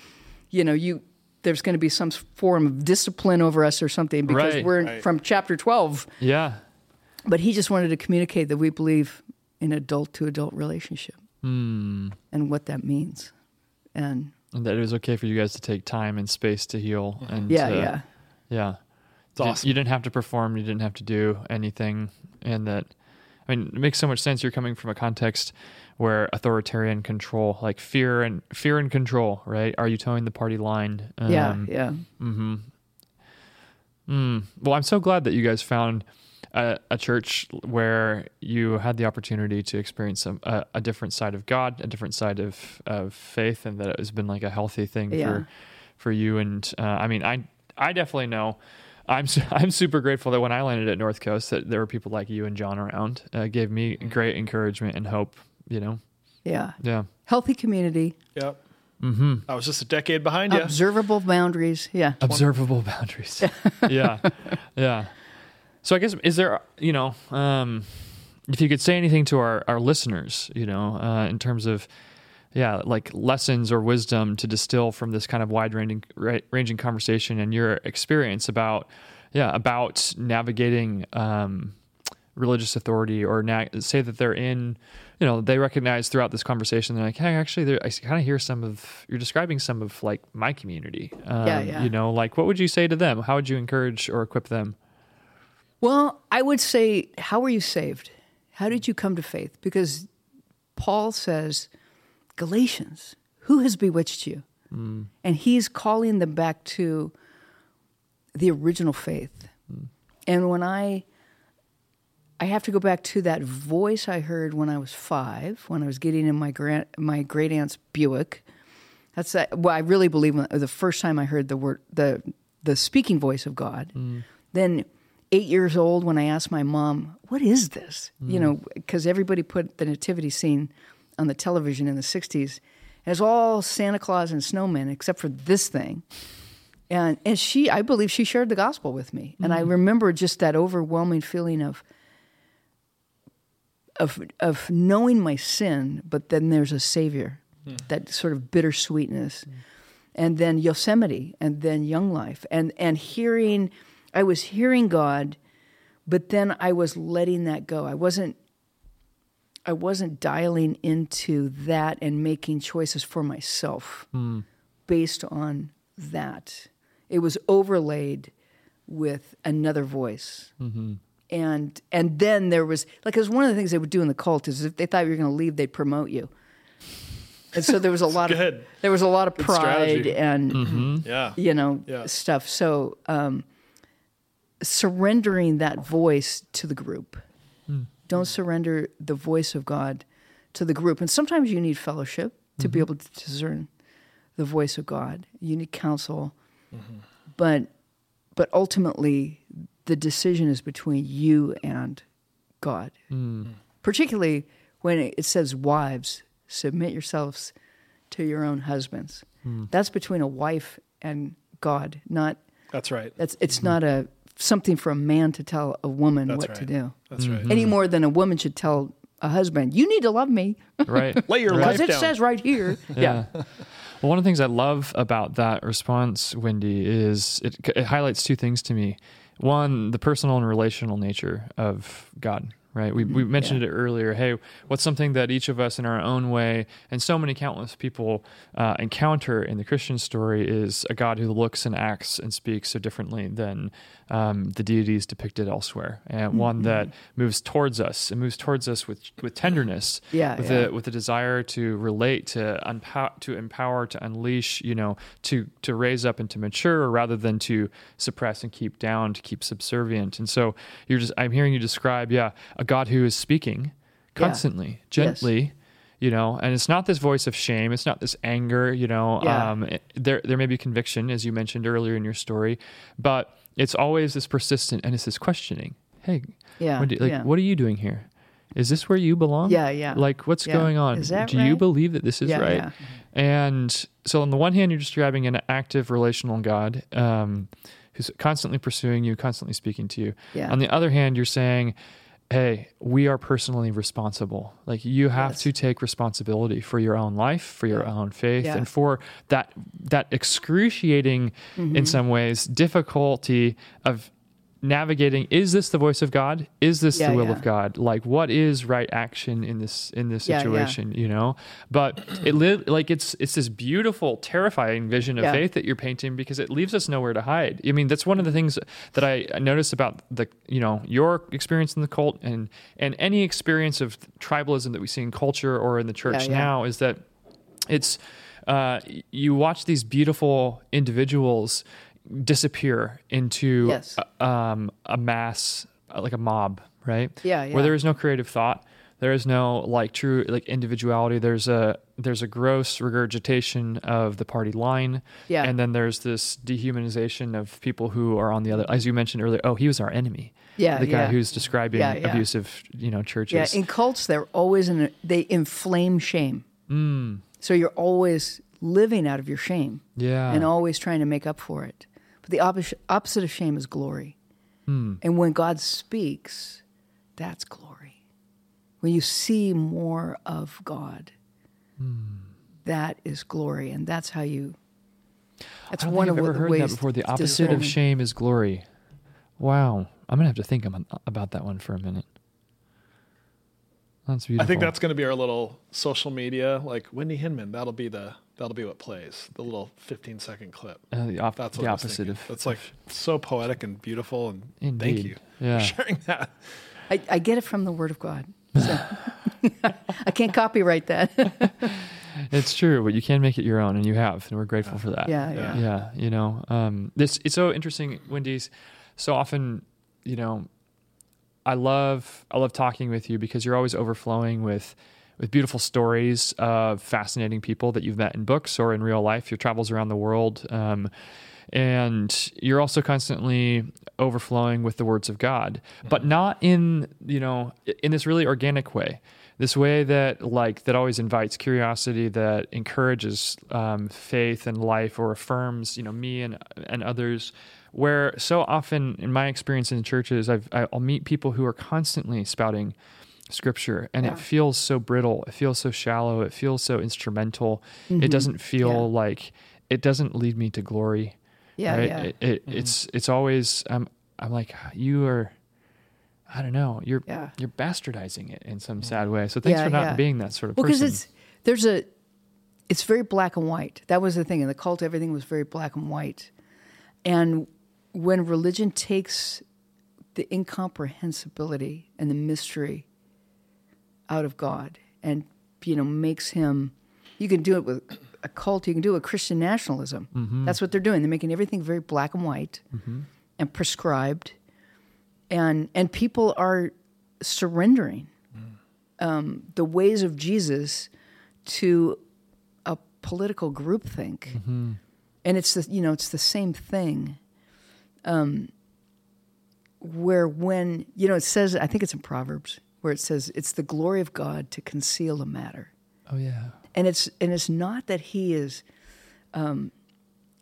Speaker 2: you know, you there's going to be some form of discipline over us or something because
Speaker 1: Right.
Speaker 2: we're
Speaker 3: Right.
Speaker 2: from chapter 12.
Speaker 1: yeah.
Speaker 2: But he just wanted to communicate that we believe in adult to adult relationship
Speaker 1: Hmm.
Speaker 2: and what that means. And
Speaker 1: And that it was okay for you guys to take time and space to heal. And
Speaker 2: yeah,
Speaker 1: to-
Speaker 2: yeah.
Speaker 1: Yeah.
Speaker 3: It's
Speaker 1: You-
Speaker 3: awesome.
Speaker 1: You didn't have to perform, you didn't have to do anything. And that, I mean, it makes so much sense. You're coming from a context where authoritarian control, like fear and fear and control, right? Are you toeing the party line?
Speaker 2: yeah,
Speaker 1: Um,
Speaker 2: yeah.
Speaker 1: Mm. Well, I'm so glad that you guys found a, a church where you had the opportunity to experience some, a, a different side of God, a different side of, of faith, and that it has been like a healthy thing
Speaker 2: Yeah.
Speaker 1: for for you. And uh, I mean, I I definitely know. I'm su- I'm super grateful that when I landed at North Coast, that there were people like you and John around. Uh, gave me great encouragement and hope. You know,
Speaker 2: Yeah.
Speaker 1: yeah.
Speaker 2: Healthy community,
Speaker 3: Yep. Mm-hmm. I was just a decade behind you.
Speaker 2: observable boundaries. Yeah.
Speaker 1: observable boundaries. yeah, yeah. So I guess is there you know um, if you could say anything to our our listeners, you know, uh, in terms of yeah, like lessons or wisdom to distill from this kind of wide ranging ranging conversation and your experience about yeah about navigating um, religious authority or na- say that they're in you know they recognize throughout this conversation they're like hey actually i kind of hear some of you're describing some of like my community um,
Speaker 2: Yeah, yeah.
Speaker 1: you know like what would you say to them how would you encourage or equip them
Speaker 2: Well, I would say, how were you saved? How did you come to faith? Because Paul says, Galatians, who has bewitched you? And he's calling them back to the original faith. And when I, I have to go back to that voice I heard when I was five, when I was getting in my grand, my great aunt's Buick. That's that. Well, I really believe when, the first time I heard the word, the the speaking voice of God. Mm. Then, eight years old, when I asked my mom, "What is this?" Mm. You know, because everybody put the nativity scene on the television in the '60s, and it's all Santa Claus and snowmen except for this thing. And and she, I believe, she shared the gospel with me, and I mm. remember just that overwhelming feeling of of of knowing my sin, but then there's a savior. Hmm. That sort of bittersweetness. Hmm. And then Yosemite and then Young Life and and hearing I was hearing God, but then I was letting that go. I wasn't I wasn't dialing into that and making choices for myself hmm. based on that. It was overlaid with another voice mm-hmm. And and then there was like because one of the things they would do in the cult is if they thought you were going to leave, they'd promote you. And so there was a lot of
Speaker 3: Good.
Speaker 2: there was a lot of pride
Speaker 3: strategy.
Speaker 2: and mm-hmm.
Speaker 3: Yeah.
Speaker 2: you know
Speaker 3: Yeah.
Speaker 2: stuff. So um, surrendering that voice to the group. Hmm. Don't surrender the voice of God to the group. And sometimes you need fellowship to be mm-hmm. able to discern the voice of God. You need counsel, but but ultimately the decision is between you and God. Hmm. Particularly when it says wives submit yourselves to your own husbands. Hmm. That's between a wife and God, not
Speaker 3: That's right.
Speaker 2: that's it's hmm. not a something for a man to tell a woman
Speaker 3: That's
Speaker 2: what
Speaker 3: right.
Speaker 2: to do.
Speaker 3: That's right.
Speaker 2: Any more than a woman should tell a husband, you need to love me
Speaker 1: Right.
Speaker 3: Lay your
Speaker 2: because
Speaker 3: life
Speaker 2: it says right here.
Speaker 1: Yeah. Well, one of the things I love about that response, Wendy, is it, it highlights two things to me. One, the personal and relational nature of God, right? We, we mentioned it earlier. Hey, what's something that each of us in our own way, and so many countless people uh, encounter in the Christian story, is a God who looks and acts and speaks so differently than um, the deities depicted elsewhere, and one that moves towards us and moves towards us with with tenderness,
Speaker 2: Yeah,
Speaker 1: with
Speaker 2: yeah.
Speaker 1: a with a desire to relate, to unpower, to empower, to unleash, you know, to to raise up and to mature, rather than to suppress and keep down, to keep subservient. And so you're just, I'm hearing you describe, yeah, a God who is speaking constantly, gently. You know, and it's not this voice of shame. It's not this anger. You know,
Speaker 2: Yeah.
Speaker 1: um, it- there there may be conviction, as you mentioned earlier in your story, but it's always this persistent and it's this questioning. Hey,
Speaker 2: Yeah,
Speaker 1: Wendy, like,
Speaker 2: yeah.
Speaker 1: what are you doing here? Is this where you belong?
Speaker 2: Yeah, yeah.
Speaker 1: Like, what's
Speaker 2: Yeah.
Speaker 1: going on? Do you believe that this is
Speaker 2: Yeah,
Speaker 1: right? And so, on the one hand, you're describing an active relational God um, who's constantly pursuing you, constantly speaking to you.
Speaker 2: Yeah.
Speaker 1: On the other hand, you're saying, hey, we are personally responsible. Like, you have
Speaker 2: Yes.
Speaker 1: to take responsibility for your own life, for your own faith,
Speaker 2: Yeah.
Speaker 1: and for that that excruciating,
Speaker 2: Mm-hmm.
Speaker 1: in some ways, difficulty of navigating is this the voice of god? Is this
Speaker 2: Yeah,
Speaker 1: the will
Speaker 2: yeah.
Speaker 1: of god? Like what is right action in this in this
Speaker 2: Yeah,
Speaker 1: situation you know? But it li- like it's it's this beautiful terrifying vision of faith that you're painting because it leaves us nowhere to hide. I mean that's one of the things that i noticed about the you know your experience in the cult and and any experience of tribalism that we see in culture or in the church now is that it's uh, you watch these beautiful individuals disappear into
Speaker 2: Yes.
Speaker 1: a, um, a mass uh, like a mob right
Speaker 2: Yeah, yeah.
Speaker 1: where there is no creative thought there is no like true like individuality there's a there's a gross regurgitation of the party line
Speaker 2: Yeah.
Speaker 1: and then there's this dehumanization of people who are on the other as you mentioned earlier oh he was our enemy
Speaker 2: Yeah,
Speaker 1: the guy
Speaker 2: yeah.
Speaker 1: who's describing
Speaker 2: Yeah, yeah.
Speaker 1: abusive you know churches
Speaker 2: Yeah, in cults, they're always in. A, they inflame shame.
Speaker 1: Mm.
Speaker 2: So you're always living out of your shame
Speaker 1: yeah
Speaker 2: and always trying to make up for it. But the opposite opposite of shame is glory.
Speaker 1: Hmm.
Speaker 2: And when God speaks, that's glory. When you see more of God,
Speaker 1: Hmm.
Speaker 2: that is glory, and that's how you. That's
Speaker 1: I don't
Speaker 2: one
Speaker 1: think
Speaker 2: of
Speaker 1: I've ever
Speaker 2: the
Speaker 1: heard
Speaker 2: ways
Speaker 1: that before. The
Speaker 2: to
Speaker 1: opposite of shame is glory. Wow, I'm gonna have to think about that one for a minute. That's beautiful.
Speaker 3: I think that's going to be our little social media, like Wendy Hinman. That'll be the that'll be what plays the little 15 second clip.
Speaker 1: uh, the, op-
Speaker 3: That's
Speaker 1: the
Speaker 3: what I
Speaker 1: opposite
Speaker 3: thinking.
Speaker 1: of.
Speaker 3: That's like so poetic and beautiful, and thank you
Speaker 1: Yeah.
Speaker 3: for sharing that.
Speaker 2: I, I get it from the Word of God. So I can't copyright that.
Speaker 1: It's true, but you can make it your own, and you have, and we're grateful for that.
Speaker 2: Yeah, yeah.
Speaker 1: yeah. You know, um, this it's so interesting, Wendy's. So often, you know, I love I love talking with you because you're always overflowing with with beautiful stories of fascinating people that you've met in books or in real life. Your travels around the world. Um, and you're also constantly overflowing with the words of God, but not in you know in this really organic way. This way that like that always invites curiosity, that encourages um, faith and life, or affirms you know me and and others. Where so often in my experience in churches, I've, I'll meet people who are constantly spouting scripture and
Speaker 2: Yeah.
Speaker 1: it feels so brittle it feels so shallow it feels so instrumental it doesn't feel
Speaker 2: Mm-hmm. Yeah.
Speaker 1: like it doesn't lead me to glory
Speaker 2: Yeah,
Speaker 1: right?
Speaker 2: yeah.
Speaker 1: It, it, It's it's always I'm I'm like you are. I don't know. You're
Speaker 2: Yeah.
Speaker 1: you're bastardizing it in some sad way. So thanks for not being that sort of
Speaker 2: Well, because
Speaker 1: person.
Speaker 2: it's there's a, it's very black and white. That was the thing in the cult. Everything was very black and white, and when religion takes the incomprehensibility and the mystery out of God, and you know makes him, you can do it with a cult. You can do it with Christian nationalism.
Speaker 1: Mm-hmm.
Speaker 2: That's what they're doing. They're making everything very black and white and prescribed, and and people are surrendering um, the ways of Jesus to a political groupthink, and it's the you know it's the same thing. Um, where when you know it says, I think it's in Proverbs where it says it's the glory of God to conceal a matter,
Speaker 1: oh yeah.
Speaker 2: and it's and it's not that He is, um,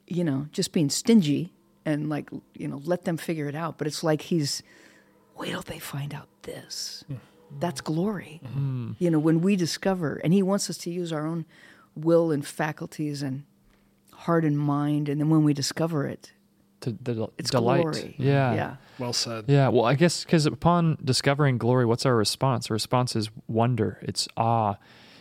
Speaker 2: you know, just being stingy and like you know let them figure it out, but it's like He's wait till they find out this. that's glory.
Speaker 1: Mm-hmm.
Speaker 2: You know, when we discover, and He wants us to use our own will and faculties and heart and mind, and then when we discover it,
Speaker 1: To the
Speaker 2: it's
Speaker 1: delight.
Speaker 2: glory.
Speaker 1: Yeah.
Speaker 2: yeah,
Speaker 3: Well said.
Speaker 1: Yeah, well, I guess because upon discovering glory, what's our response? Our response is wonder, it's awe,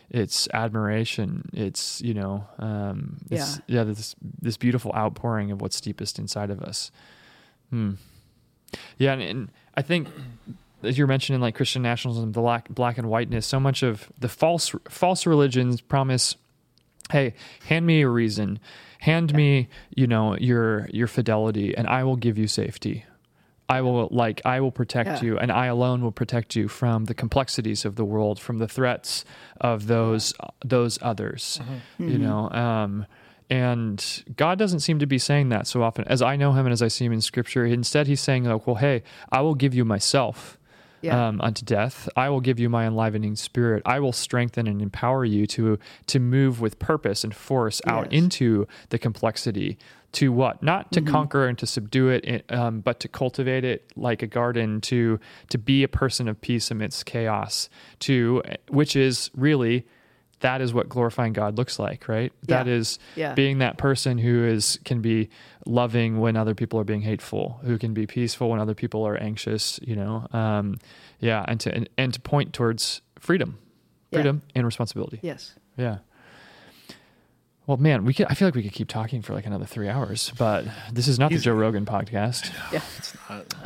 Speaker 1: it's admiration, it's you know, um, it's, yeah, this this beautiful outpouring of what's deepest inside of us. Hmm. Yeah, and, and I think as you're mentioning, like Christian nationalism, the black black and whiteness, so much of the false false religions promise, hey, hand me a reason, hand me, you know, your your fidelity, and I will give you safety. I will like I will protect
Speaker 2: Yeah.
Speaker 1: you, and I alone will protect you from the complexities of the world, from the threats of those those others. You know, um, and God doesn't seem to be saying that so often. As I know Him and as I see Him in Scripture, instead He's saying like, "Well, hey, I will give you myself."
Speaker 2: Yeah.
Speaker 1: um, unto death. I will give you my enlivening spirit. I will strengthen and empower you to to move with purpose and force out
Speaker 2: Yes.
Speaker 1: into the complexity. To what? Not to conquer and to subdue it, it, um, but to cultivate it like a garden. To to be a person of peace amidst chaos. To which is really that is what glorifying God looks like, right? That
Speaker 2: Yeah.
Speaker 1: is
Speaker 2: Yeah.
Speaker 1: being that person who is can be loving when other people are being hateful, who can be peaceful when other people are anxious, you know. Um, yeah, and to and, and to point towards freedom,
Speaker 2: Yeah.
Speaker 1: freedom and responsibility.
Speaker 2: yes.
Speaker 1: Yeah. Well, man, we could. I feel like we could keep talking for like another three hours, but this is not the Joe Rogan podcast.
Speaker 2: Yeah.
Speaker 1: it's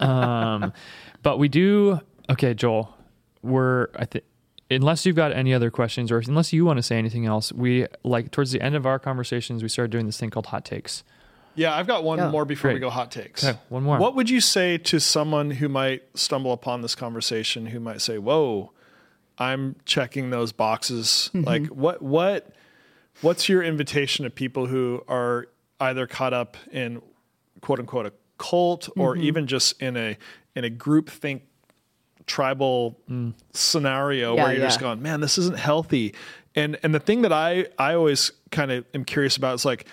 Speaker 1: Um, but we do. Okay, Joel, we're. I think unless you've got any other questions or unless you want to say anything else, we like towards the end of our conversations, we started doing this thing called hot takes.
Speaker 3: Yeah, I've got one
Speaker 2: Yeah.
Speaker 3: more before we go hot takes.
Speaker 1: Okay, one more.
Speaker 3: What would you say to someone who might stumble upon this conversation who might say, "Whoa, I'm checking those boxes."
Speaker 2: Mm-hmm.
Speaker 3: Like what what what's your invitation to people who are either caught up in quote unquote a cult or
Speaker 2: Mm-hmm.
Speaker 3: even just in a in a group think tribal scenario
Speaker 2: Yeah,
Speaker 3: where you're just going, man, this isn't healthy. And and the thing that I I always kind of am curious about is like,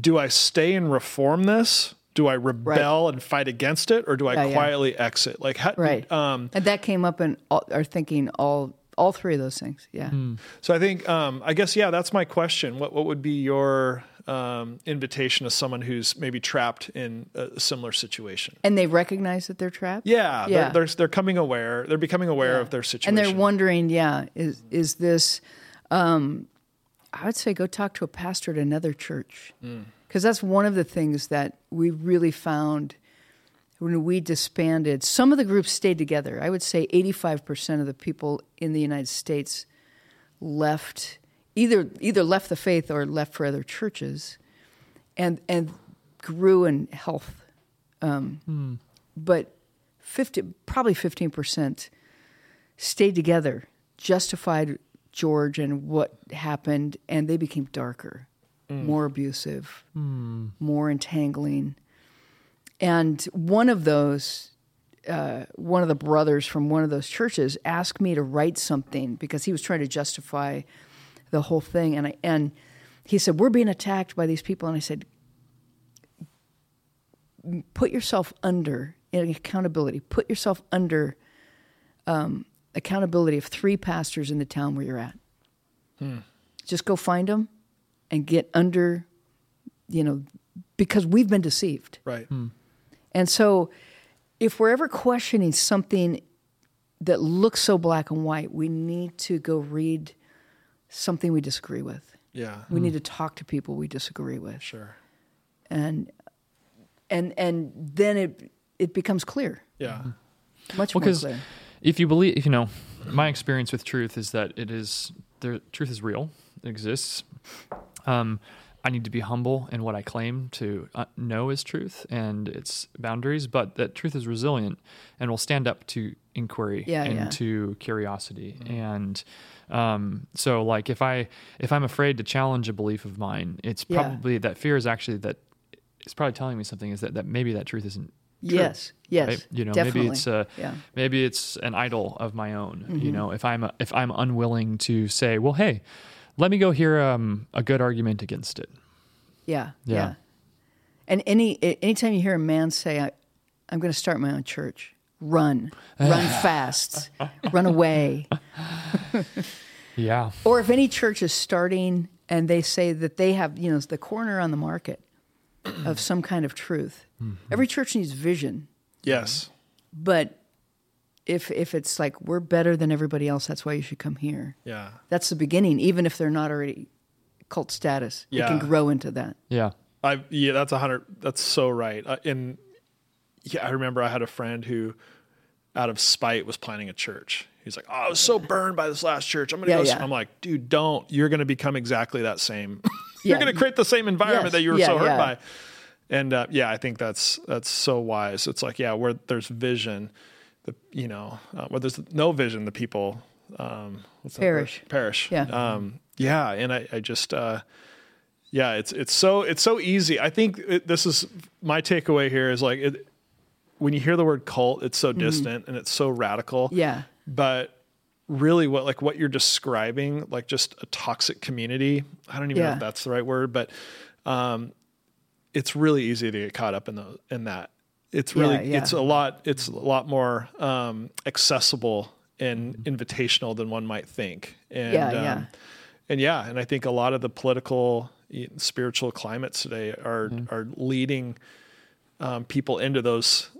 Speaker 3: do I stay and reform this? Do I rebel and fight against it, or do I
Speaker 2: Yeah, yeah.
Speaker 3: quietly exit? Like, how,
Speaker 2: Right.
Speaker 3: Um,
Speaker 2: and that came up in all, our thinking all all three of those things. Yeah.
Speaker 3: so I think, um, I guess, yeah, that's my question. What what would be your um, invitation to someone who's maybe trapped in a similar situation?
Speaker 2: And they recognize that they're trapped.
Speaker 3: Yeah,
Speaker 2: Yeah.
Speaker 3: They're, they're they're coming aware. They're becoming aware of their situation.
Speaker 2: And they're wondering, yeah, is is this? Um, I would say go talk to a pastor at another church, because that's one of the things that we really found when we disbanded. Some of the groups stayed together. I would say eighty-five percent of the people in the United States left either either left the faith or left for other churches, and and grew in health. Um, But fifty, probably fifteen percent stayed together, justified George and what happened, and they became darker, more abusive, more entangling. And one of those, uh, one of the brothers from one of those churches asked me to write something because he was trying to justify the whole thing. And I, and he said, We're being attacked by these people. And I said, Put yourself under in accountability, put yourself under um, accountability of three pastors in the town where you're at. Just go find them and get under, you know, because we've been deceived.
Speaker 3: right.
Speaker 2: And so, if we're ever questioning something that looks so black and white, we need to go read something we disagree with.
Speaker 3: Yeah,
Speaker 2: We need to talk to people we disagree with,
Speaker 3: sure.
Speaker 2: and and and then it it becomes clear,
Speaker 3: Yeah,
Speaker 2: much
Speaker 1: Well,
Speaker 2: more
Speaker 1: 'cause
Speaker 2: clear.
Speaker 1: if you believe, if you know, my experience with truth is that it is the truth is real, it exists. Um, I need to be humble in what I claim to uh, know is truth and its boundaries, but that truth is resilient and will stand up to inquiry
Speaker 2: Yeah,
Speaker 1: and
Speaker 2: yeah.
Speaker 1: to curiosity. And um, so, like, if I if I'm afraid to challenge a belief of mine, it's
Speaker 2: Yeah.
Speaker 1: probably that fear is actually that it's probably telling me something is that that maybe that truth isn't true,
Speaker 2: Yes, yes,
Speaker 1: right? You know,
Speaker 2: definitely.
Speaker 1: maybe it's a
Speaker 2: yeah.
Speaker 1: maybe it's an idol of my own.
Speaker 2: Mm-hmm.
Speaker 1: You know, if I'm if I'm unwilling to say, well, hey, let me go hear um, a good argument against it.
Speaker 2: Yeah,
Speaker 1: Yeah.
Speaker 2: yeah. And any a- anytime you hear a man say, I, "I'm going to start my own church," run, run fast, run away.
Speaker 1: Yeah.
Speaker 2: Or if any church is starting and they say that they have, you know, the corner on the market of some kind of truth. Every church needs vision,
Speaker 3: Yes.
Speaker 2: but if if it's like we're better than everybody else, that's why you should come here.
Speaker 3: Yeah.
Speaker 2: That's the beginning, even if they're not already cult status. It can grow into that.
Speaker 1: Yeah.
Speaker 3: I yeah, that's a hundred. That's so right. Uh, and yeah, I remember I had a friend who, out of spite, was planning a church. He's like, "Oh, I was so burned by this last church. I'm gonna
Speaker 2: Yeah,
Speaker 3: go."
Speaker 2: yeah.
Speaker 3: I'm like, "Dude, don't. You're gonna become exactly that same. You're gonna create the same environment
Speaker 2: Yes.
Speaker 3: that you were so hurt by." And uh, yeah, I think that's that's so wise. It's like, yeah, where there's vision, the you know, uh, where there's no vision, the people um, what's that?
Speaker 2: Perish.
Speaker 3: Perish.
Speaker 2: Yeah.
Speaker 3: Um, yeah, and I, I just. Uh, yeah it's it's so it's so easy i think it, this is my takeaway here is like it when you hear the word cult it's so distant and it's so radical
Speaker 2: Mm-hmm. Yeah.
Speaker 3: but really what like what you're describing like just a toxic community i don't even know if that's the right word but um it's really easy to get caught up in the in that it's really
Speaker 2: Yeah, yeah.
Speaker 3: it's a lot it's a lot more um accessible and invitational than one might think and
Speaker 2: Yeah, yeah.
Speaker 3: um, and yeah, and I think a lot of the political, spiritual climates today are
Speaker 2: Mm-hmm.
Speaker 3: are leading um, people into those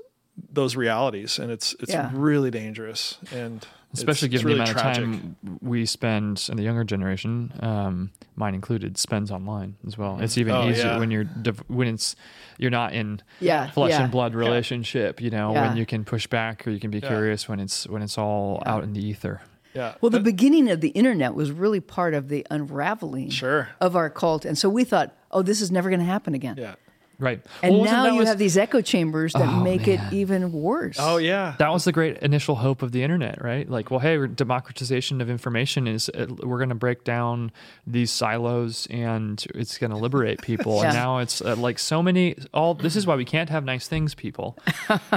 Speaker 3: those realities, and it's it's
Speaker 2: Yeah.
Speaker 3: really dangerous, and
Speaker 1: Especially
Speaker 3: it's, it's
Speaker 1: given
Speaker 3: really
Speaker 1: the amount
Speaker 3: tragic.
Speaker 1: of time we spend, and the younger generation, um, mine included, spends online as well. It's even
Speaker 3: Oh,
Speaker 1: easier
Speaker 3: yeah.
Speaker 1: when you're div- when it's you're not in
Speaker 2: Yeah,
Speaker 1: flesh
Speaker 2: yeah.
Speaker 1: and blood relationship. You know,
Speaker 2: Yeah.
Speaker 1: when you can push back or you can be
Speaker 3: Yeah.
Speaker 1: curious when it's when it's all out in the ether.
Speaker 3: Yeah,
Speaker 2: Well, the beginning of the internet was really part of the unraveling
Speaker 3: Sure.
Speaker 2: of our cult. And so we thought, oh, this is never going to happen again.
Speaker 3: yeah.
Speaker 1: Right.
Speaker 2: And
Speaker 1: Well,
Speaker 2: now you
Speaker 1: was-
Speaker 2: have these echo chambers that
Speaker 1: Oh,
Speaker 2: make
Speaker 1: man.
Speaker 2: it even worse.
Speaker 3: Oh yeah,
Speaker 1: that was the great initial hope of the internet, right? Like, well, hey, democratization of information is uh, we're going to break down these silos and it's going to liberate people.
Speaker 2: Yeah.
Speaker 1: And now it's uh, like so many. All this is why we can't have nice things, people.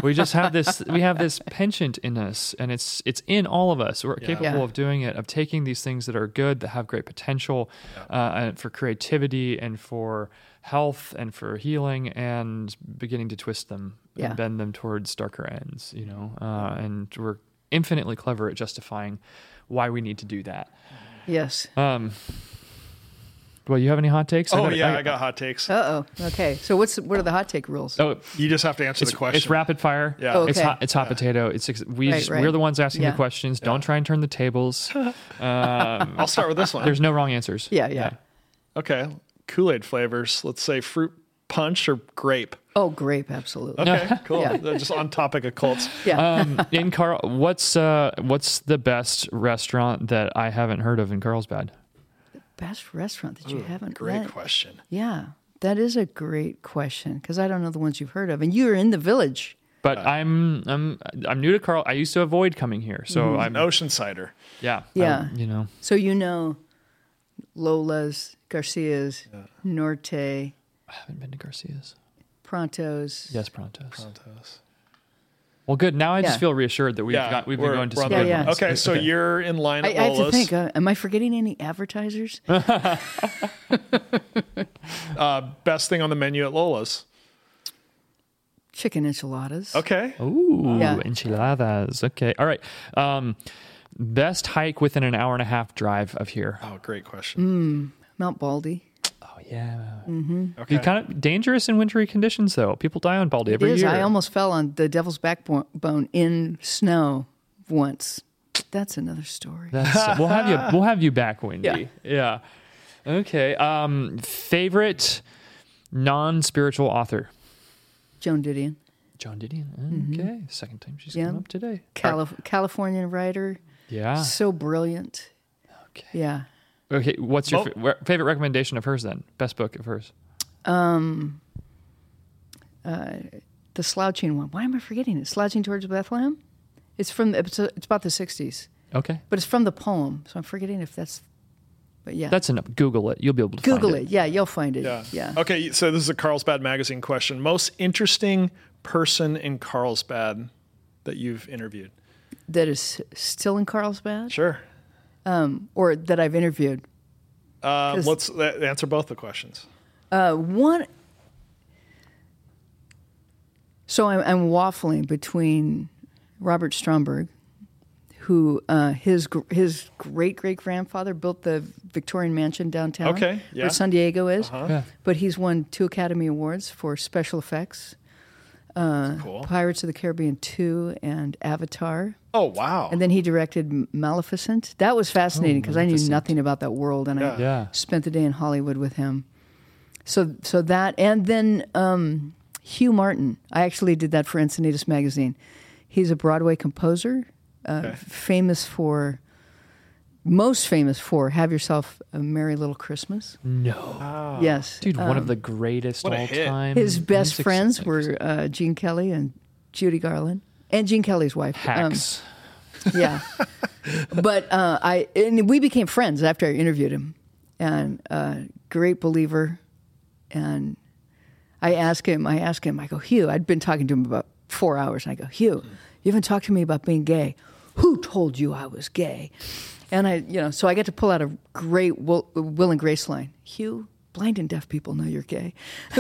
Speaker 1: we just have this. We have this penchant in us, and it's it's in all of us. We're capable
Speaker 2: Yeah.
Speaker 1: of doing it, of taking these things that are good, that have great potential, uh, and for creativity and for health and for healing, and beginning to twist them
Speaker 2: Yeah.
Speaker 1: and bend them towards darker ends. You know, uh, and we're infinitely clever at justifying why we need to do that.
Speaker 2: Yes.
Speaker 1: Um, well, you have any hot takes?
Speaker 3: oh
Speaker 1: gotta-
Speaker 3: yeah. I got hot takes.
Speaker 2: Uh oh. Okay. So what's what are the hot take rules?
Speaker 1: Oh,
Speaker 3: You just have to answer the question.
Speaker 1: it's rapid fire.
Speaker 3: Yeah.
Speaker 2: Oh,
Speaker 1: It's
Speaker 2: okay.
Speaker 1: hot. It's hot potato. It's we
Speaker 2: Right,
Speaker 1: just,
Speaker 2: right.
Speaker 1: we're the ones asking
Speaker 2: Yeah.
Speaker 1: the questions. Don't try and turn the tables. Um,
Speaker 3: I'll start with this one.
Speaker 1: there's no wrong answers.
Speaker 2: Yeah, yeah.
Speaker 3: okay, Kool Aid flavors. Let's say fruit punch or grape.
Speaker 2: Oh, grape, absolutely.
Speaker 3: Okay, cool.
Speaker 2: Yeah.
Speaker 3: Uh, Just on topic of cults.
Speaker 2: Yeah.
Speaker 1: Um, in Carl, what's uh, what's the best restaurant that I haven't heard of in Carlsbad?
Speaker 2: The best restaurant that you haven't
Speaker 3: Great
Speaker 2: that-
Speaker 3: question.
Speaker 2: Yeah. That is a great question because I don't know the ones you've heard of. And you're in the village.
Speaker 1: But I'm I'm I'm new to Carl. I used to avoid coming here, so
Speaker 2: Mm-hmm.
Speaker 1: I'm
Speaker 3: Ocean cider.
Speaker 1: yeah
Speaker 2: Yeah.
Speaker 1: I'm- you know
Speaker 2: So you know Lola's, Garcia's, Norte,
Speaker 1: I haven't been to Garcia's.
Speaker 2: Pronto's.
Speaker 1: Yes, Prontos.
Speaker 3: Prontos.
Speaker 1: Well, good. Now I just feel reassured that we've
Speaker 3: Yeah,
Speaker 1: got we've been going to
Speaker 3: we're
Speaker 1: some good
Speaker 3: the-
Speaker 2: Yeah, yeah.
Speaker 1: ones.
Speaker 3: Okay, so you're in line
Speaker 2: I,
Speaker 3: at
Speaker 2: I have to think. Uh, am I forgetting any advertisers?
Speaker 3: Uh, best thing on the menu at Lola's.
Speaker 2: Chicken enchiladas.
Speaker 3: Okay.
Speaker 1: Ooh,
Speaker 2: Yeah.
Speaker 1: enchiladas. Okay, all right. Um, best hike within an hour and a half drive of here.
Speaker 3: Oh, great question.
Speaker 2: Mount Baldy.
Speaker 1: Oh yeah.
Speaker 3: Okay.
Speaker 1: It's kind of dangerous in wintry conditions, though. People die on Baldy
Speaker 2: It
Speaker 1: every
Speaker 2: is.
Speaker 1: year.
Speaker 2: I almost fell on the devil's backbone in snow once. That's another story.
Speaker 1: That's, we'll have you. We'll have you back, Wendy. Yeah. Okay. Um, favorite non-spiritual author.
Speaker 2: Joan Didion,
Speaker 1: John Didion. Okay. Second time she's
Speaker 2: Mm-hmm. Yeah.
Speaker 1: come up today.
Speaker 2: Calif- Californian writer.
Speaker 1: Yeah.
Speaker 2: So brilliant.
Speaker 1: Okay.
Speaker 2: Yeah.
Speaker 1: Okay. What's your
Speaker 3: Mo-
Speaker 1: fa- re- favorite recommendation of hers then? Best book of hers.
Speaker 2: Um, uh, the slouching one. Why am I forgetting it? Slouching towards Bethlehem. It's from. the- It's, it's about the '60s,
Speaker 1: Okay.
Speaker 2: but it's from the poem. So I'm forgetting if that's. But yeah,
Speaker 1: That's enough. Google it. You'll be able to
Speaker 2: Google
Speaker 1: find
Speaker 2: it. Yeah, you'll find it.
Speaker 3: Yeah.
Speaker 2: Yeah.
Speaker 3: Okay, so this is a Carlsbad magazine question. Most interesting person in Carlsbad that you've interviewed?
Speaker 2: That is still in Carlsbad,
Speaker 3: Sure.
Speaker 2: Or that I've interviewed.
Speaker 3: Um,
Speaker 2: 'Cause-
Speaker 3: let's uh, answer both the questions.
Speaker 2: Uh, one. So I'm, I'm waffling between Robert Stromberg, who uh, his his great great grandfather built the Victorian mansion downtown.
Speaker 3: Okay, yeah.
Speaker 2: where San Diego is.
Speaker 1: Yeah.
Speaker 2: But he's won two Academy Awards for special effects.
Speaker 3: Cool.
Speaker 2: Pirates of the Caribbean 2 and Avatar.
Speaker 3: Oh wow.
Speaker 2: And then he directed Maleficent. That was fascinating because I knew nothing about that world, and
Speaker 3: Yeah.
Speaker 2: I
Speaker 1: Yeah.
Speaker 2: spent the day in Hollywood with him. So, so that, and then um, Hugh Martin. I actually did that for Encinitas magazine. He's a Broadway composer, uh,
Speaker 3: Okay.
Speaker 2: famous for, most famous for "Have Yourself a Merry Little Christmas."
Speaker 1: No.
Speaker 2: yes,
Speaker 1: Dude, one
Speaker 2: Um,
Speaker 1: of the greatest all
Speaker 3: hit.
Speaker 1: time.
Speaker 2: his best friends
Speaker 1: singers.
Speaker 2: were uh, Gene Kelly and Judy Garland, and Gene Kelly's wife. Um,
Speaker 1: hacks.
Speaker 2: yeah. but uh, I and we became friends after I interviewed him, and uh, great believer. And I asked him, I asked him, I go, Hugh, I'd been talking to him about four hours, and I go, Hugh, you haven't talked to me about being gay. Who told you I was gay? And I, you know, so I get to pull out a great Will, Will and Grace line. Hugh, blind and deaf people know you're gay.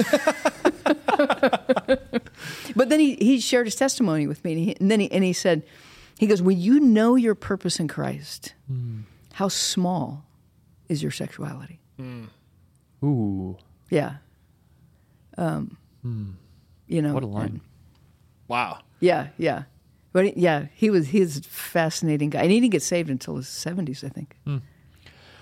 Speaker 2: but then he, he shared his testimony with me, and, he, and then he, and he said, he goes, when you know your purpose in Christ, hmm. how small is your sexuality? Hmm.
Speaker 1: Ooh.
Speaker 2: Yeah. Um, hmm. You know.
Speaker 1: What a line.
Speaker 2: and-
Speaker 3: wow.
Speaker 2: yeah, yeah. But yeah, he was he's a fascinating guy, and he didn't get saved until his seventies, I think. Hmm.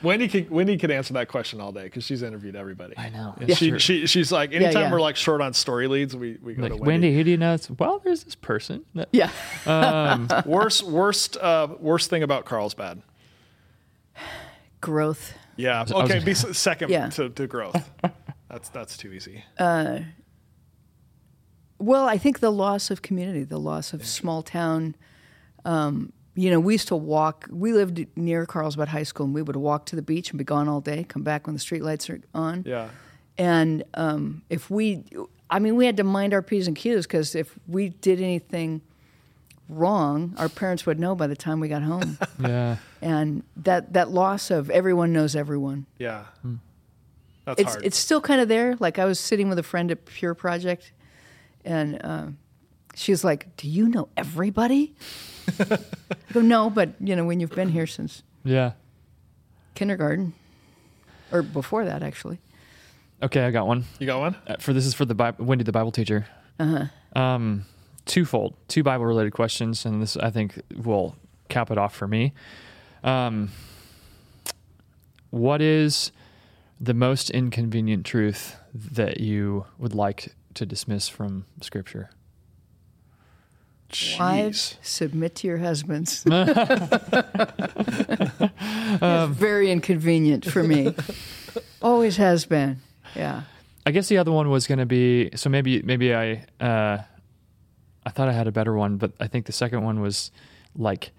Speaker 3: Wendy could Wendy could answer that question all day because she's interviewed everybody.
Speaker 1: I know. Yeah.
Speaker 3: she, she she's like anytime
Speaker 2: yeah.
Speaker 3: we're like short on story leads, we, we go
Speaker 1: Like,
Speaker 3: to
Speaker 1: Wendy,
Speaker 3: Wendy.
Speaker 1: who do you know? It's, well, there's this person. that-
Speaker 2: Yeah.
Speaker 3: Um, worst worst uh, worst thing about Carlsbad.
Speaker 2: Growth.
Speaker 3: Yeah.
Speaker 1: was- I was-
Speaker 3: Okay. Be second
Speaker 2: Yeah.
Speaker 3: to, to growth. That's that's too easy.
Speaker 2: Uh, Well, I think the loss of community, the loss of small town. Um, you know, we used to walk. We lived near Carlsbad High School, and we would walk to the beach and be gone all day. Come back when the street lights are on.
Speaker 3: Yeah.
Speaker 2: And um, if we, I mean, we had to mind our p's and q's because if we did anything wrong, our parents would know by the time we got home.
Speaker 1: Yeah.
Speaker 2: and that that loss of everyone knows everyone.
Speaker 3: Yeah.
Speaker 1: Hmm.
Speaker 3: That's
Speaker 2: it's
Speaker 3: hard.
Speaker 2: it's still kind of there. Like I was sitting with a friend at Pure Project, and uh, she was like, "Do you know everybody?" I go, "No, but you know, when you've been here since
Speaker 1: Yeah.
Speaker 2: kindergarten, or before that, actually."
Speaker 1: Okay, I got one.
Speaker 3: you got one?
Speaker 1: Uh, for this is for the Bible, Wendy, the Bible teacher. Uh-huh. Um, twofold, two Bible related questions, and this I think will cap it off for me. Um, what is the most inconvenient truth that you would like to dismiss from Scripture?
Speaker 2: Wives, submit to your husbands. it's very inconvenient for me. Always has been. Yeah.
Speaker 1: I guess the other one was going to be so maybe maybe I uh, I thought I had a better one, but I think the second one was like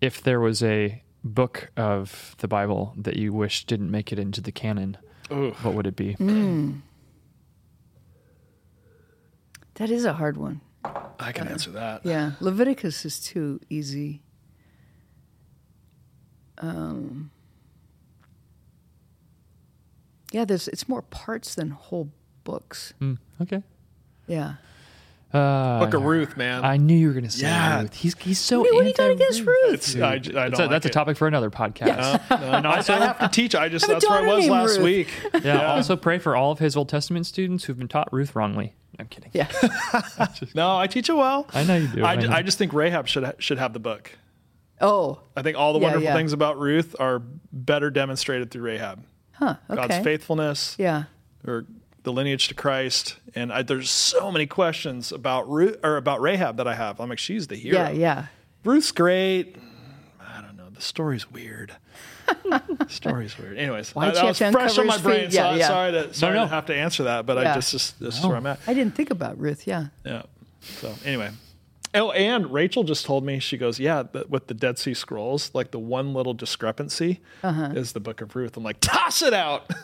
Speaker 1: if there was a book of the Bible that you wish didn't make it into the canon,
Speaker 3: Ooh.
Speaker 1: what would it be?
Speaker 2: That is a hard one.
Speaker 3: I can answer that.
Speaker 2: Yeah. Leviticus is too easy. Um, yeah, there's it's more parts than whole books.
Speaker 1: Hmm, okay.
Speaker 2: Yeah.
Speaker 1: Uh,
Speaker 3: Book of Ruth, man.
Speaker 1: I knew you were going to say
Speaker 3: Yeah.
Speaker 1: Ruth. He's he's so.
Speaker 2: What do you got
Speaker 1: anti-
Speaker 2: against Ruth?
Speaker 3: it's, I, I don't
Speaker 1: That's, a,
Speaker 3: like
Speaker 1: that's a
Speaker 3: it.
Speaker 1: topic for another podcast.
Speaker 3: No, no, I, I have to teach. I just
Speaker 2: I have a
Speaker 3: that's where I
Speaker 2: daughter
Speaker 3: was
Speaker 2: named
Speaker 3: last
Speaker 2: Ruth.
Speaker 3: week.
Speaker 1: Yeah, Also, pray for all of his Old Testament students who've been taught Ruth wrongly. I'm kidding.
Speaker 2: Yeah.
Speaker 3: No, I teach it well.
Speaker 1: I know you do.
Speaker 3: I,
Speaker 1: I
Speaker 3: ju-
Speaker 1: know.
Speaker 3: I just think Rahab should ha- should have the book.
Speaker 2: Oh.
Speaker 3: I think all the
Speaker 2: Yeah,
Speaker 3: wonderful
Speaker 2: yeah.
Speaker 3: things about Ruth are better demonstrated through Rahab.
Speaker 2: Huh. Okay.
Speaker 3: God's faithfulness,
Speaker 2: Yeah.
Speaker 3: or the lineage to Christ, and I, there's so many questions about Ruth or about Rahab that I have. I'm like, she's the hero.
Speaker 2: Yeah. Yeah.
Speaker 3: Ruth's great. I don't know. The story's weird. the story's weird. Anyways,
Speaker 2: Why'd
Speaker 3: I,
Speaker 2: you
Speaker 3: that was fresh on my brain.
Speaker 2: feet?
Speaker 3: so
Speaker 2: Yeah,
Speaker 3: I'm sorry to sorry
Speaker 1: no.
Speaker 3: to have to answer that, but I just, just this is where I'm at.
Speaker 2: I didn't think about Ruth. Yeah.
Speaker 3: Yeah. So anyway. Oh, and Rachel just told me she goes, yeah, the, with the Dead Sea Scrolls, like the one little discrepancy
Speaker 2: Uh-huh.
Speaker 3: is the Book of Ruth. I'm like, toss it out.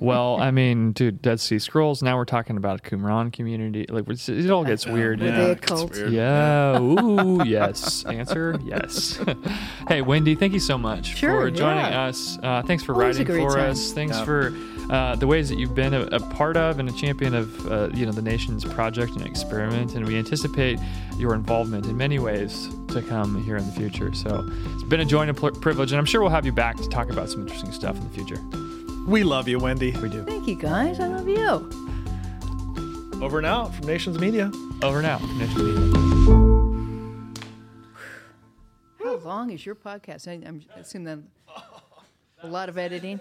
Speaker 1: well, I mean, dude, Dead Sea Scrolls. Now we're talking about a Qumran community. Like, it all gets weird.
Speaker 2: Were
Speaker 1: you
Speaker 2: they a cult?
Speaker 3: weird.
Speaker 1: Yeah. Ooh, yes. Answer yes. hey, Wendy, thank you so much
Speaker 2: Sure,
Speaker 1: for joining
Speaker 2: yeah.
Speaker 1: us. Uh, thanks for
Speaker 2: Always
Speaker 1: writing for
Speaker 2: time.
Speaker 1: us. Thanks
Speaker 3: Yeah.
Speaker 1: for uh, the ways that you've been a, a part of and a champion of uh, you know the Nations project and experiment. And we anticipate your involvement in many ways to come here in the future. So it's been a joy and a pl- privilege, and I'm sure we'll have you back to talk about some interesting stuff in the future.
Speaker 3: We love you, Wendy.
Speaker 1: We do.
Speaker 2: Thank you, guys. I love you.
Speaker 3: Over and out from Nations Media.
Speaker 1: Over now. Nation Media.
Speaker 2: How long is your podcast? I, I'm assuming that a lot of editing.